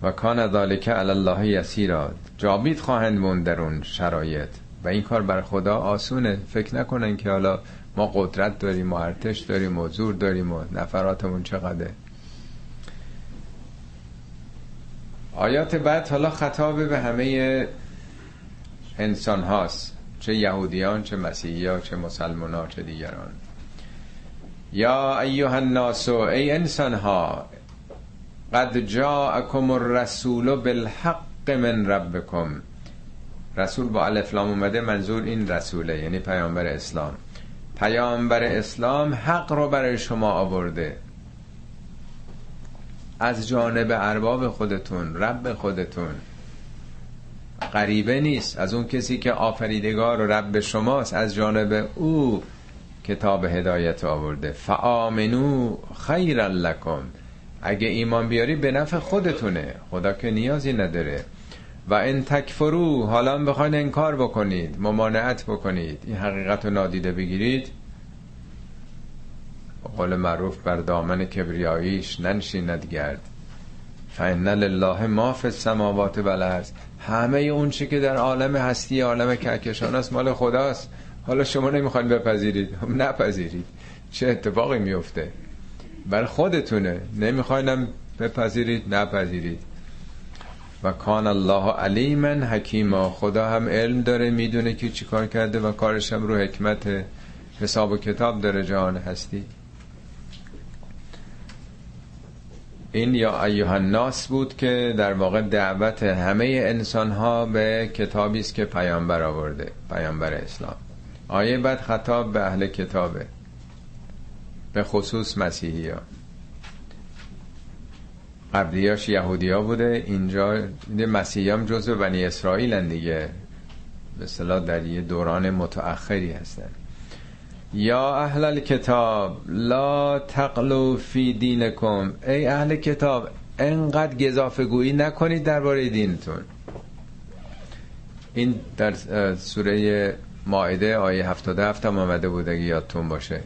و کان ذالک علی الله یسیرا. جاوید خواهند موند در اون شرایط. و این کار بر خدا آسونه. فکر نکنن که حالا ما قدرت داریم ما ارتش داریم و زور داریم و نفراتمون چقدره. آیات بعد حالا خطابه به همه انسان هاست. چه یهودیان چه مسیحی چه مسلمان ها چه دیگران. یا ایها الناس ای انسان ها قد جاءکم الرسول بالحق من ربکم. رسول با الفلام اومده منظور این رسوله یعنی پیامبر اسلام. پیامبر اسلام حق رو برای شما آورده. از جانب ارباب خودتون رب خودتون. غریبه نیست از اون کسی که آفریدگار و رب شماست از جانب او کتاب هدایت آورده. فآمنو خیر لکم. اگه ایمان بیاری به نفع خودتونه. خدا که نیازی نداره. و ان تکفرو حالا بخواین انکار بکنید ممانعت بکنید. این حقیقت رو نادیده بگیرید. قول معروف بر دامن کبریاییش ننشیند گرد. فان لله ما فی السماوات و همه اون چی که در عالم هستی عالم کهکشان است مال خداست. حالا شما نمی‌خواین بپذیرید؟ نپذیرید. چه اتفاقی میفته؟ بر خودتونه. نمیخواینم بپذیرید نپذیرید. و کان الله علیما حکیما. خدا هم علم داره می‌دونه که چیکار کرده و کارش هم رو حکمت حساب و کتاب داره جهان هستی. این یا ایوه الناس بود که در واقع دعوت همه انسان ها به کتابی است که پیامبر آورده پیامبر اسلام. آیه بعد خطاب به اهل کتابه به خصوص مسیحی ها قبلیاش یهودی ها بوده اینجا مسیحی هم جزو بنی اسرائیل دیگه. به در یه دوران متأخری هستن. یا اهل الکتاب لا تقلو فی دینکم. ای اهل کتاب انقدر گذافه گویی نکنید درباره دینتون. این در سوره ماعده آیه 77 هم آمده بود اگه یادتون باشه.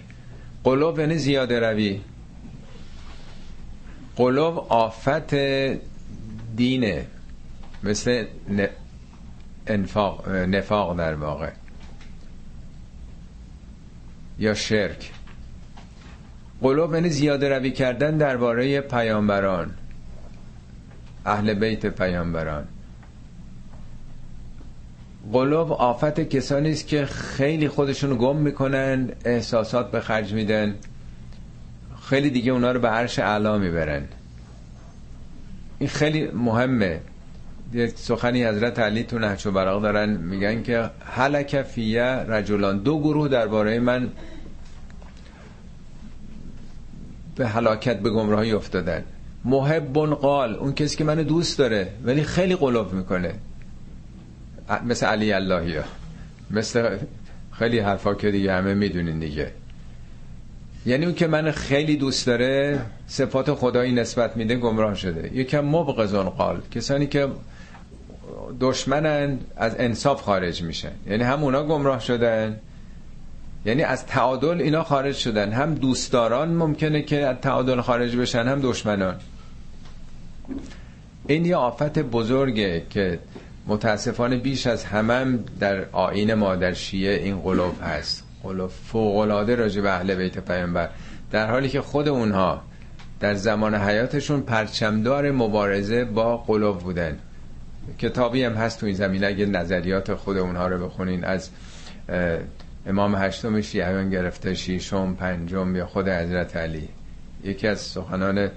قلوب یعنی زیاده روی. قلوب آفت دینه. مثل انفاق نفاق در واقع. یا شرک. قلوب یعنی زیاده روی کردن درباره پیامبران اهل بیت پیامبران. قلوب آفت کسانی است که خیلی خودشون گم می‌کنن احساسات به خرج میدن. خیلی دیگه اونا رو به عرش اعلا می‌برن. این خیلی مهمه. یک سخنی حضرت علی تو نهج براغ دارن میگن که حلک فیه رجلان. دو گروه درباره من به هلاکت به گمراهی افتادن. محب قال اون کسی که منو دوست داره ولی خیلی قلوب می‌کنه. مثل علی اللهی ها. مثل خیلی حرفا که دیگه همه می‌دونین دیگه. یعنی اون که من خیلی دوست داره صفات خدایی نسبت میده گمراه شده. یکم مبغضون قال. کسانی که دشمنن از انصاف خارج میشن یعنی هم اونا گمراه شدن یعنی از تعادل اینا خارج شدن. هم دوستداران ممکنه که از تعادل خارج بشن هم دشمنان. این یه آفت بزرگه که متاسفانه بیش از همه در آین ما در شیعه این قلوب هست. قلوب فوقلاده راجع به اهل بیت پیامبر. در حالی که خود اونها در زمان حیاتشون پرچمدار مبارزه با قلوب بودن. کتابی هم هست تو این زمینه. اگه نظریات خود اونها رو بخونین از امام هشتم شیعیان گرفته شیشم پنجم یا خود حضرت علی. یکی از سخنان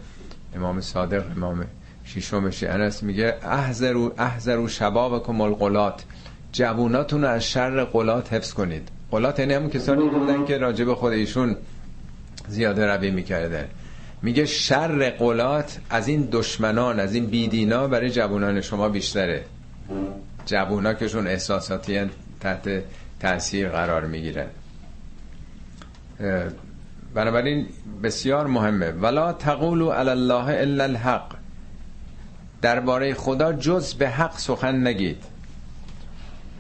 امام صادق امام شیشم شیعیان است. میگه احذرو احذرو شبابکم القلات جووناتون رو از شر قلات حفظ کنید. قلات یعنی همون کسانی بودن که راجب خود ایشون زیاده روی می‌کردن. میگه شر قلات از این دشمنان از این بیدینا برای جوانان شما بیشتره. جوونا کهشون احساساتی تحت تاثیر قرار می‌گیرن بنابراین بسیار مهمه. ولا تقولوا علی الله الا الحق. درباره خدا جز به حق سخن نگید.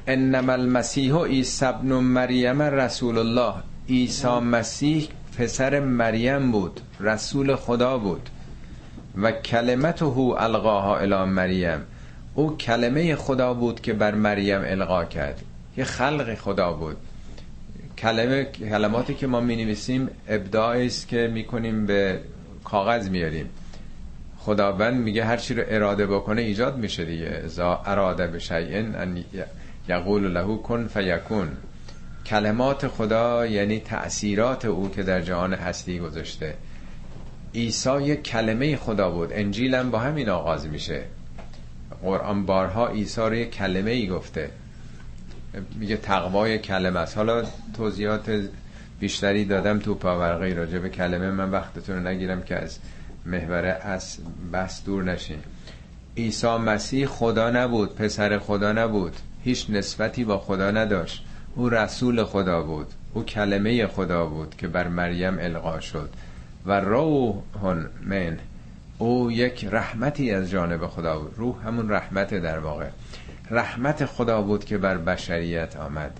انما المسیح عیسی ابن مریم رسول الله. عیسی مسیح پسر مریم بود رسول خدا بود. و کلمته القاها الی مریم. او کلمه خدا بود که بر مریم القا کرد. یه خلق خدا بود. کلمه کلماتی که ما می نویسیم ابداعی است که می کنیم به کاغذ میاریم. خداوند میگه هر چی رو اراده بکنه ایجاد میشه دیگه. ازا اراده به ان یقول له کن فیکون. کلمات خدا یعنی تأثیرات او که در جهان هستی گذاشته. عیسی یک کلمه خدا بود. انجیل هم با همین آغاز میشه. قرآن بارها عیسی رو یک کلمه ای گفته. میگه تقوای کلمه است. حالا توضیحات بیشتری دادم تو پاورقی راجع به کلمه. من وقتتون رو نگیرم که از محور از بس دور نشین. عیسی مسیح خدا نبود پسر خدا نبود. هیچ نسبتی با خدا نداشت. او رسول خدا بود. او کلمه خدا بود که بر مریم القا شد. و روح من. او یک رحمتی از جانب خدا بود. روح همون رحمت در واقع. رحمت خدا بود که بر بشریت آمد.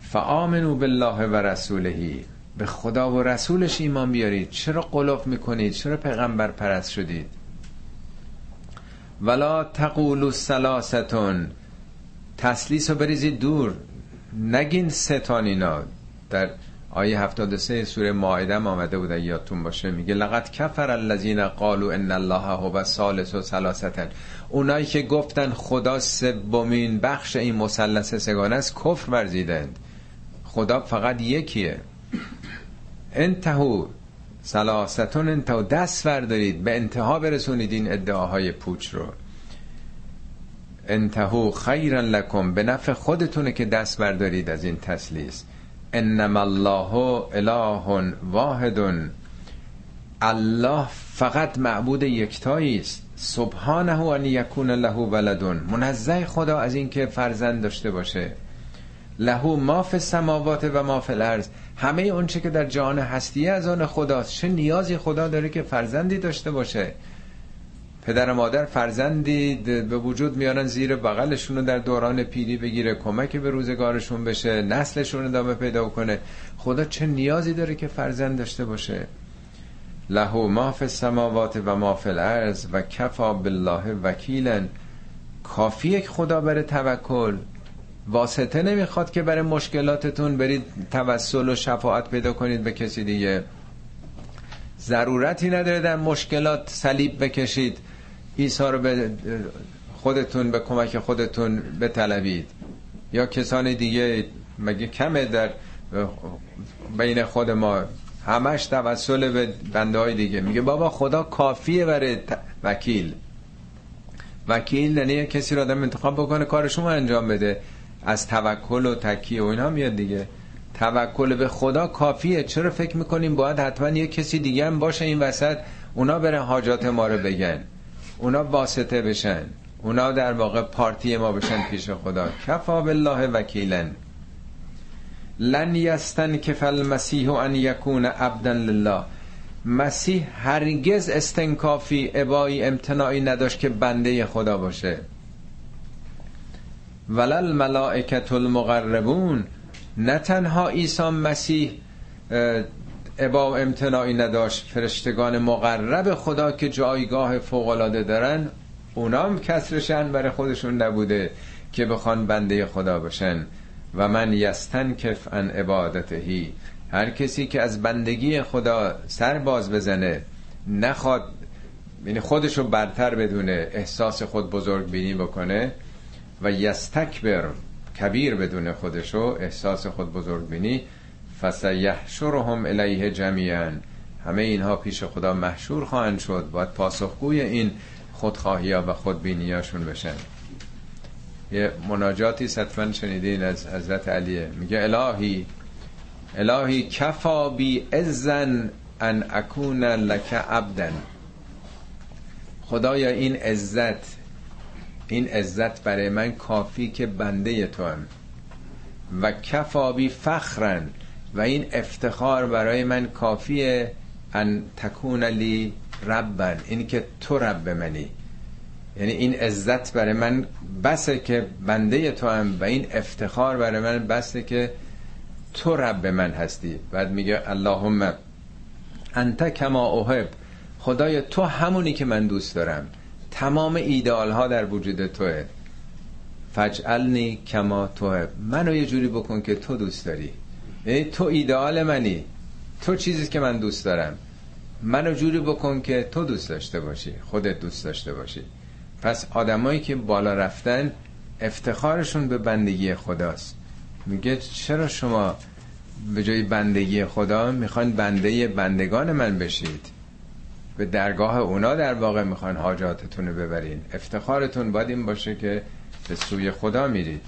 فآمنو بالله و رسولهی به خدا و رسولش ایمان بیارید. چرا قلوف می‌کنید؟ چرا پیغمبر پرست شدید؟ ولا تقولوا سلاستون. تسلیس رو بریزید دور. نگین ستان اینا در آیه 73 سوره مائده آمده بود یادتون باشه. میگه لقد کفر الذین قالوا ان الله هو ثالث و ثلاثه اونایی که گفتن خدا سومین بخش این مثلث سگانه است کفر ورزیدند. خدا فقط یکیه. انتهو سلاستون انتهو دست بردارید. به انتها برسونید این ادعاهای پوچ رو. انتهو خیرا لکم به نفع خودتونه که دست بردارید از این تسلیس. انما الله اله واحد. الله فقط معبود یکتایی است. سبحانه ان یکون له ولدون منزه خدا از اینکه فرزند داشته باشه. له ما فی السماوات و ما فی الارض. همه اونچه که در جهان هستی از آن خداست. چه نیازی خدا داره که فرزندی داشته باشه؟ پدر و مادر فرزندی به وجود میارن زیر بغلشون رو در دوران پیری بگیره کمک به روزگارشون بشه نسلشون ادامه پیدا کنه. خدا چه نیازی داره که فرزند داشته باشه؟ له ما فی السماوات و ما فی الارض و کفا بالله وکیلا. کافیه خدا بره توکل. واسطه نمی‌خواد که برای مشکلاتتون برید توسل و شفاعت پیدا کنید به کسی دیگه. ضرورتی نداره در مشکلات صلیب بکشید. عیسی رو به خودتون به کمک خودتون بطلبید. یا کسان دیگه مگه کمه در بین خود ما؟ همش توسل به بنده های دیگه. میگه بابا خدا کافیه برای وکیل. وکیل یعنی کسی رو آدم انتخاب بکنه کارشون انجام بده. از توکل و تکیه و اینا میاد دیگه. توکل به خدا کافیه. چرا فکر می‌کنیم باید حتما یه کسی دیگه هم باشه این وسط اونا بره حاجات ما رو بگن؟ اونا واسطه بشن. اونا در واقع پارتی ما بشن پیش خدا. کفا بالله وکیلن. لن یستن کف المسیح ان یکون عبدا لله. مسیح هرگز استنکافی ابایی امتناعی نداشت که بنده خدا باشه. ولل ملائکت المقربون. نه تنها عیسی مسیح ابا امتناعی نداشت. فرشتگان مقرب خدا که جایگاه فوقالعاده دارن اونا هم کسرشن برای خودشون نبوده که بخوان بنده خدا باشن و من یستن کف ان عبادتهی. هر کسی که از بندگی خدا سر باز بزنه نخواد یعنی خودش برتر بدونه احساس خود بزرگ بینی بکنه و یستکبر کبیر بدون خودشو احساس خود بزرگ بینی فسیحشرهم الیه جمیعا همه اینها پیش خدا محشور خواهند شد. باید پاسخگوی این خودخواهی ها و خودبینیاشون بشن. یه مناجاتی ستفن شنیدین از حضرت علیه. میگه الهی الهی کفا بی ازن ان اکون لک عبدن. خدایا این عزت این عزت برای من کافی که بنده تو هم و کفابی فخرن. و این افتخار برای من کافیه. ان تکون لی ربن این که تو رب منی. یعنی این عزت برای من بسه که بنده تو هم و این افتخار برای من بسه که تو رب من هستی. بعد میگه اللهم انت کما احب خدای تو همونی که من دوست دارم. تمام ایدال ها در وجود توه. فجعلنی کما توه منو یه جوری بکن که تو دوست داری. یعنی تو ایدئال منی. تو چیزی که من دوست دارم. منو جوری بکن که تو دوست داشته باشی خودت دوست داشته باشی. پس آدمایی که بالا رفتن افتخارشون به بندگی خداست. میگه چرا شما به جای بندگی خدا می‌خوان بنده بندگان من بشید؟ به درگاه اونا در واقع می‌خوان حاجاتتون رو ببرین. افتخارتون باید این باشه که به سوی خدا میرید.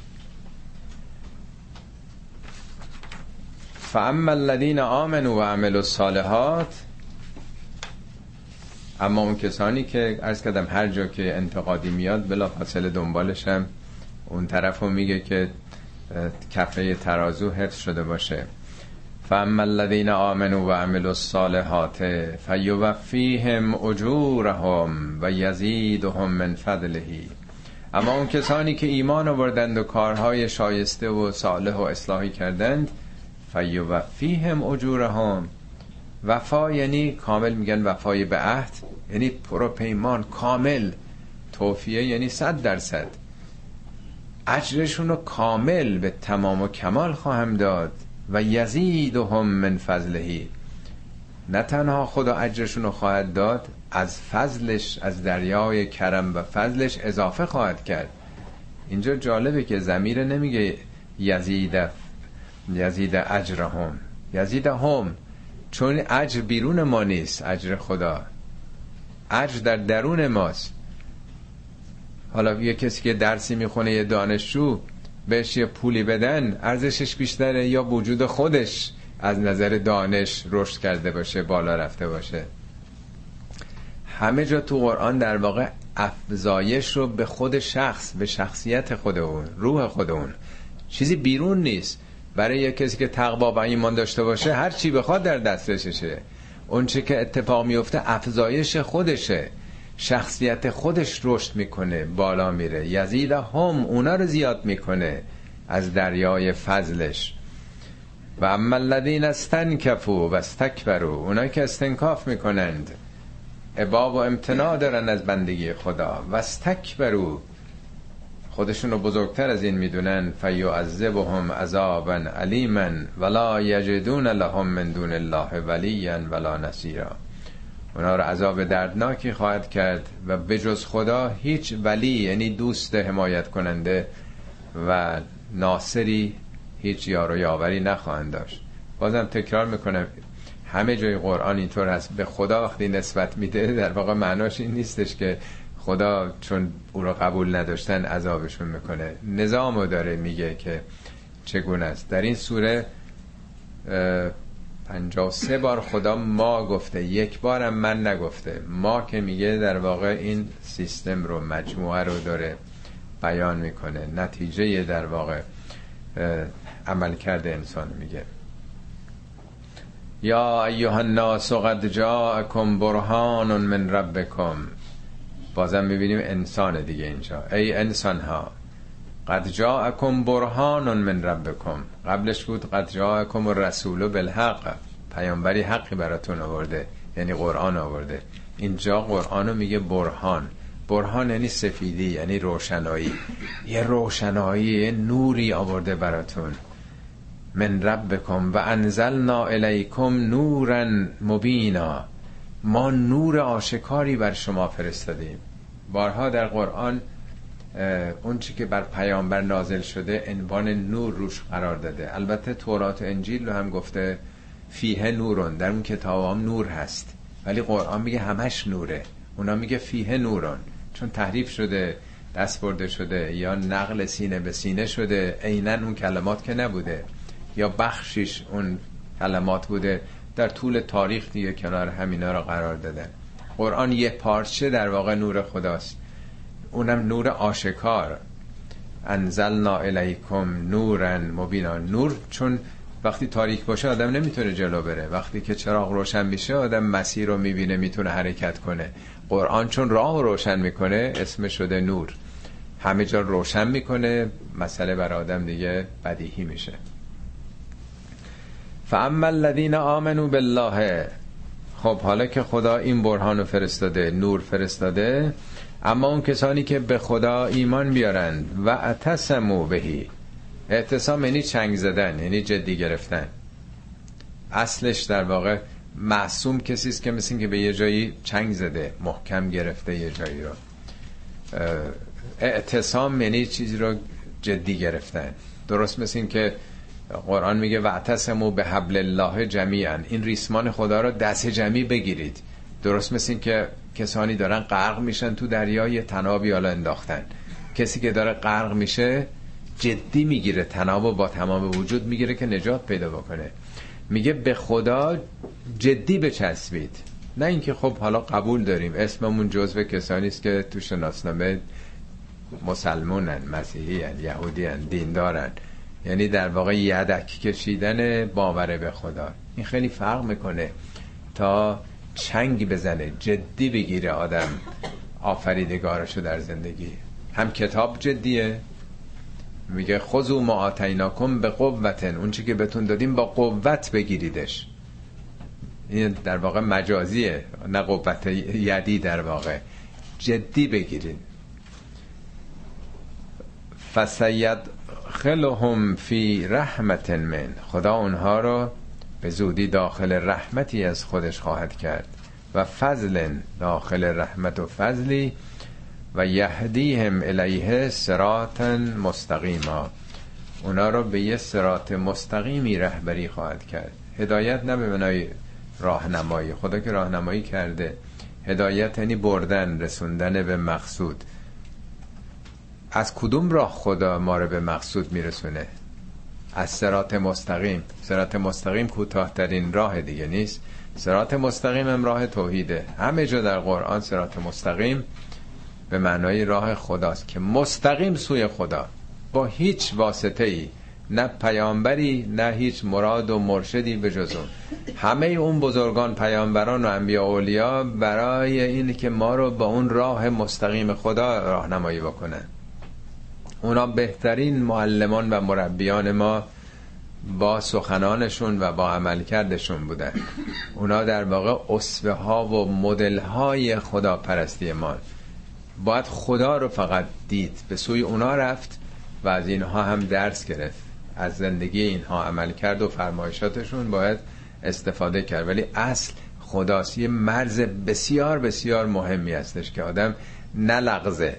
فاما الذین آمنوا و عملوا الصالحات اما اون کسانی که ارز کردم هر جا که انتقادی میاد بلا فاصله دنبالشم. اون طرف رو میگه که کفه ترازو حفظ شده باشه. فاما الذين آمنوا و عملوا الصالحات فیوفیهم اجورهم و یزیدهم من فضله. اما اون کسانی که ایمان آوردند و کارهای شایسته و صالح و اصلاحی کردند فیوفیهم اجورهم وفا یعنی کامل میگن وفای به عهد. یعنی پرو پیمان کامل. توفیه یعنی صد درصد. اجرشون رو کامل به تمام و کمال خواهم داد. و یزیدهم من فضلهی. نه تنها خدا اجرشون رو خواهد داد از فضلش از دریای کرم و فضلش اضافه خواهد کرد. اینجا جالبه که زمیر نمیگه یزید یزید اجرهم. یزید هم چون اجر بیرون ما نیست اجر خدا. اجر در درون ماست. حالا یه کسی که درسی می‌خونه یه دانشجو بهش یه پولی بدن ارزشش بیشتره یا وجود خودش از نظر دانش رشد کرده باشه بالا رفته باشه. همه جا تو قرآن در واقع افزایش رو به خود شخص به شخصیت خود اون روح خود اون. چیزی بیرون نیست. برای یه کسی که تقوا و ایمان داشته باشه هر چی بخواد در دسترسشه. اون چه که اتفاق میفته افزایش خودشه. شخصیت خودش رشد می‌کنه بالا میره. یزید هم اونا رو زیاد می‌کنه از دریای فضلش. و اما الذین استنکفوا و استکبروا اونا که استنکاف می‌کنند. اباب و امتناع دارن از بندگی خدا. و استکبروا خودشون رو بزرگتر از این می‌دونن فیعذبهم عذابا علیما ولا یجدون لهم من دون الله ولیا ولا نصیرا. اونا رو عذاب دردناکی خواهد کرد و به خدا هیچ ولی یعنی دوست حمایت کننده و ناصری هیچ یار و یاوری نخواهند داشت. بازم تکرار می‌کنم همه جای قرآن اینطور هست. به خدا وقتی نسبت میده در واقع معناش این نیستش که خدا چون او رو قبول نداشتن عذابشون می‌کنه. نظامو داره میگه که چگونه است. در این سوره پنجاه سه بار خدا ما گفته یک بارم من نگفته. ما که میگه در واقع این سیستم رو مجموعه رو داره بیان می‌کنه. نتیجه در واقع عمل کرده انسان میگه. یا ایها الناس قد جاءکم برهان من ربکم. بازم می‌بینیم انسان دیگه اینجا. ای انسان ها قد جاءکم برهان من ربکم. قبلش بود قد جاءکم الرسول بالحق. پیامبری حقی براتون آورده یعنی قرآن آورده. اینجا قرآن میگه برهان. برهان یعنی سفیدی یعنی روشنایی. یه روشنایی یه نوری آورده براتون. من ربکم و انزلنا الیکم نورا مبینا. ما نور آشکاری بر شما فرستادیم. بارها در قرآن اون چی که بر پیامبر نازل شده عنوان نور روش قرار داده. البته تورات و انجیل رو هم گفته فیه نورون در اون کتاب هم نور هست. ولی قرآن میگه همش نوره. اونا میگه فیه نورون. چون تحریف شده دست برده شده یا نقل سینه به سینه شده عینا اون کلمات که نبوده. یا بخشیش اون کلمات بوده. در طول تاریخ دیگه کنار همینا رو قرار دادن. قرآن یه پارچه در واقع نور خداست. اونم نور آشکار. انزلنا الیکم نورا مبینا. نور چون وقتی تاریک باشه آدم نمی‌تونه جلو بره. وقتی که چراغ روشن میشه آدم مسیر رو می‌بینه می‌تونه حرکت کنه. قرآن چون راه روشن می‌کنه اسم شده نور. همه جا روشن می‌کنه مسئله بر آدم دیگه بدیهی میشه. فاما الذین آمنوا بالله خب حالا که خدا این برهان فرستاده نور فرستاده اما اون کسانی که به خدا ایمان بیارند و اتسمو بهی اعتصام یعنی چنگ زدن یعنی جدی گرفتن. اصلش در واقع معصوم کسی است که مثل که به یه جایی چنگ زده محکم گرفته یه جایی رو. اعتصام یعنی چیزی رو جدی گرفتن. درست مثل که قرآن میگه وعتصمو به حبل الله جمیعا این ریسمان خدا رو دست جمعی بگیرید. درست مثل این که کسانی دارن غرق میشن تو دریای تنابی حالا انداختن. کسی که داره غرق میشه جدی می‌گیره. تناب با تمام وجود می‌گیره که نجات پیدا بکنه. میگه به خدا جدی بچسبید. نه اینکه خب حالا قبول داریم. اسممون جزو کسانی است که تو شناسنامه مسلمونن مسیحی یهودی هن دیندارن. یعنی در واقع یدک کشیدن باور به خدا. این خیلی فرق می‌کنه تا چنگ بزنه جدی بگیره آدم آفریدگارشو در زندگی. هم کتاب جدیه. میگه خذو ما آتیناکم به قوتن اون چی که بهتون دادیم با قوت بگیریدش. این در واقع مجازیه نه قوت یدی در واقع. جدی بگیرید فسید خلهم فی رحمت من. خدا اونها رو به زودی داخل رحمتی از خودش خواهد کرد و فضل داخل رحمت و فضلی و یهدیهم الیه سراتا مستقیما. اونا رو به یه سرات مستقیمی رهبری خواهد کرد. هدایت نه به منای راهنمایی. خدا که راهنمایی کرده. هدایت یعنی بردن رسوندن به مقصود. از کدوم راه خدا ما رو به مقصود میرسونه؟ از سرات مستقیم. سرات مستقیم کوتاهترین راه دیگه نیست. سرات مستقیم هم راه توحیده. همه جا در قرآن سرات مستقیم به معنای راه خداست که مستقیم سوی خدا. با هیچ واسطه ای نه پیامبری نه هیچ مراد و مرشدی به جز اون. همه اون بزرگان پیامبران و انبیا اولیا برای این که ما رو با اون راه مستقیم خدا راهنمایی بکنن. اونا بهترین معلمان و مربیان ما با سخنانشون و با عملکردشون بودن اونا در واقع اصفه ها و مدل های خدا پرستی ما. باید خدا رو فقط دید. به سوی اونا رفت و از اینها هم درس گرفت. از زندگی اینها عمل کرد و فرمایشاتشون باید استفاده کرد. ولی اصل خداست یه مرز بسیار بسیار مهمی هستش که آدم نلغزه.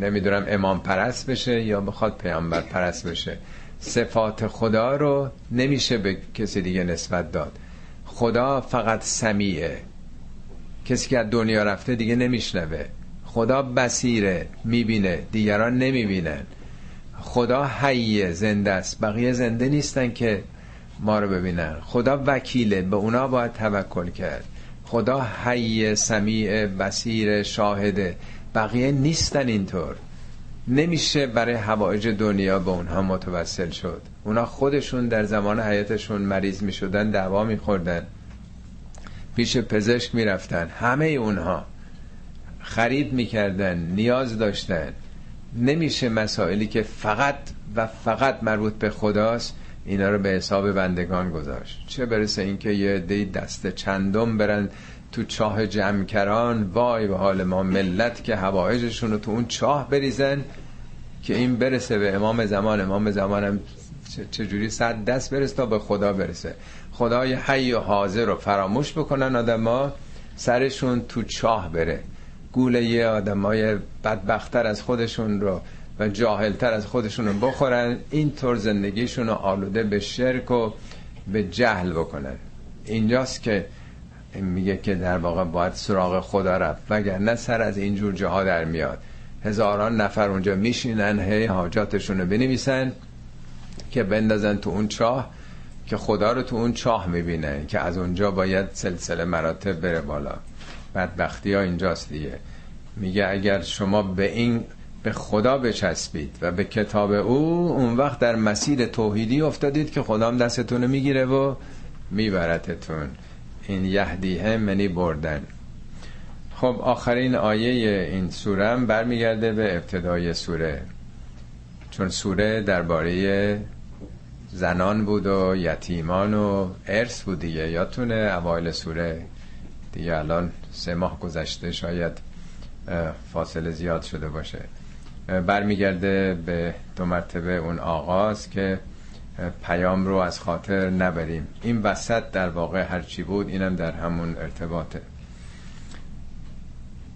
نمی‌دونم امام پرست بشه یا بخواد پیامبر پرست بشه. صفات خدا رو نمیشه به کسی دیگه نسبت داد. خدا فقط سمیعه. کسی که از دنیا رفته دیگه نمیشنوه. خدا بسیره می‌بینه دیگران نمی‌بینن. خدا حیه زنده است. بقیه زنده نیستن که ما رو ببینن. خدا وکیله به اونا باید توکل کرد. خدا حی سمیع بسیر شاهده. بقیه نیستن اینطور. نمیشه برای هوایج دنیا به اونها متوسل شد. اونا خودشون در زمان حیاتشون مریض می‌شدن دعوا میخوردن. پیش پزشک می‌رفتن. همه اونها خرید می‌کردن نیاز داشتن. نمیشه مسائلی که فقط و فقط مربوط به خداست اینا رو به حساب بندگان گذاشت. چه برسه اینکه یه دی دست چندم برن تو چاه جمکران وای به حال ما ملت که هوایجشون رو تو اون چاه بریزن که این برسه به امام زمان. امام زمانم چجوری صد دست برسه تا به خدا برسه. خدای حی و حاضر رو فراموش بکنن آدما سرشون تو چاه بره. گوله یه آدمای بدبختتر از خودشون رو و جاهلتر از خودشون رو بخورن. اینطور زندگیشون رو آلوده به شرک و به جهل بکنن. اینجاست که میگه که در واقع باید سراغ خدا رفت. وگرنه سر از اینجور جاها در میاد. هزاران نفر اونجا میشینن هی حاجاتشون رو بنویسن که بندازن تو اون چاه که خدا رو تو اون چاه می‌بینه که از اونجا باید سلسله مراتب بره بالا. بدبختی ها اینجاست دیگه. میگه اگر شما به این به خدا بچسبید و به کتاب او اون وقت در مسیر توحیدی افتادید که خدام دستتون می‌گیره و میبرتتون. این یهدیه منی بردن. خب آخرین آیه این سوره هم برمیگرده به ابتدای سوره. چون سوره درباره زنان بود و یتیمان و ارث بود دیگه. یادتونه اوایل سوره؟ دیگه الان سه ماه گذشته شاید فاصله زیاد شده باشه. برمیگرده به دو مرتبه اون آغاز که پیام رو از خاطر نبریم. این وسط در واقع هرچی بود اینم در همون ارتباطه.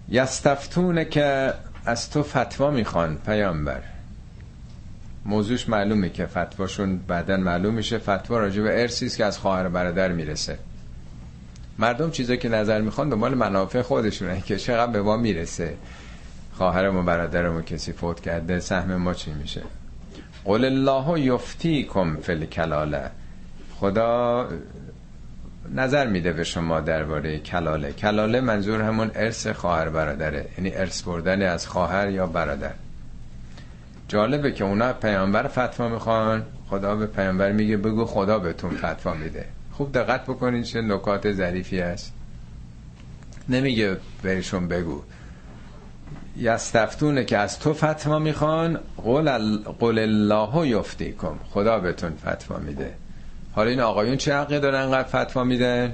یستفتونه که از تو فتوا می‌خوان پیامبر. موضوعش معلومه که فتواشون بعدا معلوم میشه. فتوا راجع به ارسی که از خواهر برادر می‌رسه. مردم چیزایی که نظر می‌خوان دنبال منافع خودشونه که چقدر به ما می‌رسه. خواهرم و برادرم و کسی فوت کرده سهم ما چی میشه؟ قول الله یفتی کم فل کلاله خدا نظر میده به شما درباره کلاله. کلاله منظور همون ارث خواهر برادره. یعنی ارث بردن از خواهر یا برادر. جالبه که اونا پیامبر فتوا می‌خوان. خدا به پیامبر میگه بگو خدا بهتون فتوا میده. خوب دقت بکنید چه نکات ظریفی است نمیگه بهشون بگو. یستفتونه که از تو فتوا می‌خوان قول, قول الله یفتیکم. خدا بهتون فتوا میده. حالا این آقایون چه حقی دارن انقدر فتوا میده؟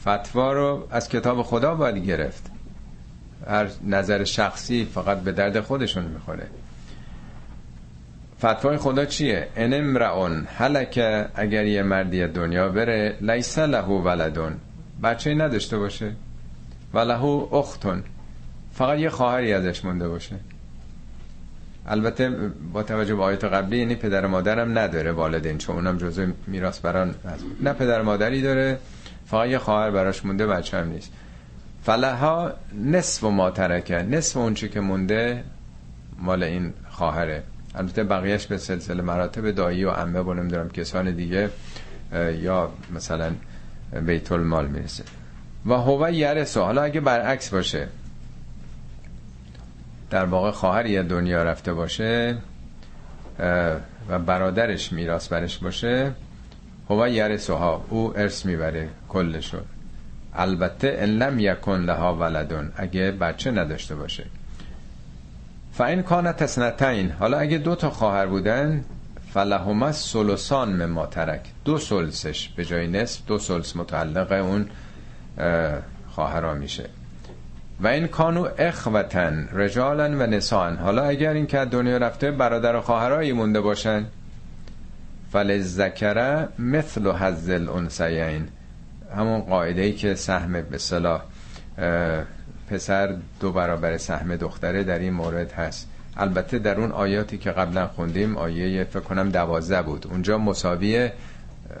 فتوا رو از کتاب خدا باید گرفت. هر نظر شخصی فقط به درد خودشون می‌خوره. فتوای خدا چیه؟ ان امرئون هلک اگر یه مردی دنیا بره لیس له ولدون بچه نداشته باشه. وله اختون فقط یه خواهری ازش مونده باشه. البته با توجه به آیت قبلی یعنی پدر مادرم نداره والدین چون اونم جزء میراث بران نه پدر مادری داره فقط یه خواهر براش مونده بچه هم نیست. فلها نصف ما ترکه. نصف اون که مونده مال این خواهره. البته بقیهش به سلسله مراتب دایی و عمه و نمی‌دونم کسان دیگه یا مثلا بیت المال می‌رسه. و هو یرسو حالا اگه برعکس باشه در واقع خواهر یه دنیا رفته باشه و برادرش میراث برش باشه هو یرسوها او ارث می‌بره کلشو. البته ان لم یکن لها ولدون اگه بچه نداشته باشه. فاین کانت اسنتین حالا اگه دو تا خواهر بودن فلهما سلسان مما ترک. دو سلسش به جای نصف دو سلس متعلق اون خواهرا میشه. و این کانو اخوتن رجالن و نسان. حالا اگر این که دنیا رفته برادر و خواهرایی مونده باشن. فلزکره مثل حزل انسیین همون قاعده ای که سهم به صلاح پسر دو برابر سهم دختره در این مورد هست. البته در اون آیاتی که قبلا خوندیم آیه فکر کنم دوازده بود. اونجا مساویه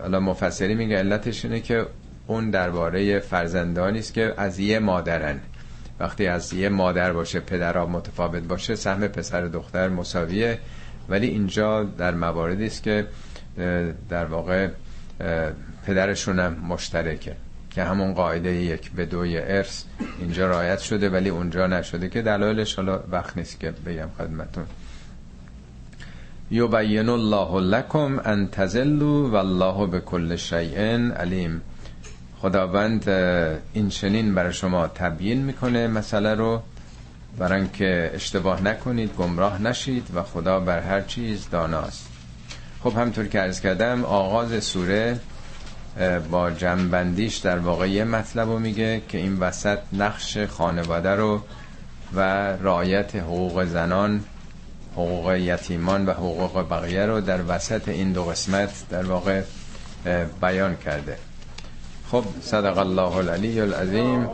حالا مفسری میگه علتش اینه که اون درباره فرزندانی است که از یه مادرن. وقتی از یه مادر باشه پدرها متفاوت باشه سهم پسر دختر مساویه. ولی اینجا در مواردی است که در واقع پدرشون هم مشترکه که همون قاعده یک به دوی ارث اینجا رایت شده ولی اونجا نشده که دلایلش حالا وقت نیست که بگم خدمتون یبین الله لکم ان تزلوا والله بكل شیء علیم. خداوند این چنین برای شما تبیین می‌کنه مسئله رو. برای که اشتباه نکنید گمراه نشید و خدا بر هر چیز داناست. خب همطور که عرض کردم آغاز سوره با جنبندیش در واقع یه مطلب رو میگه که این وسط نقش خانواده رو و رعایت حقوق زنان حقوق یتیمان و حقوق بقیه رو در وسط این دو قسمت در واقع بیان کرده. خب صدق الله العلي العظيم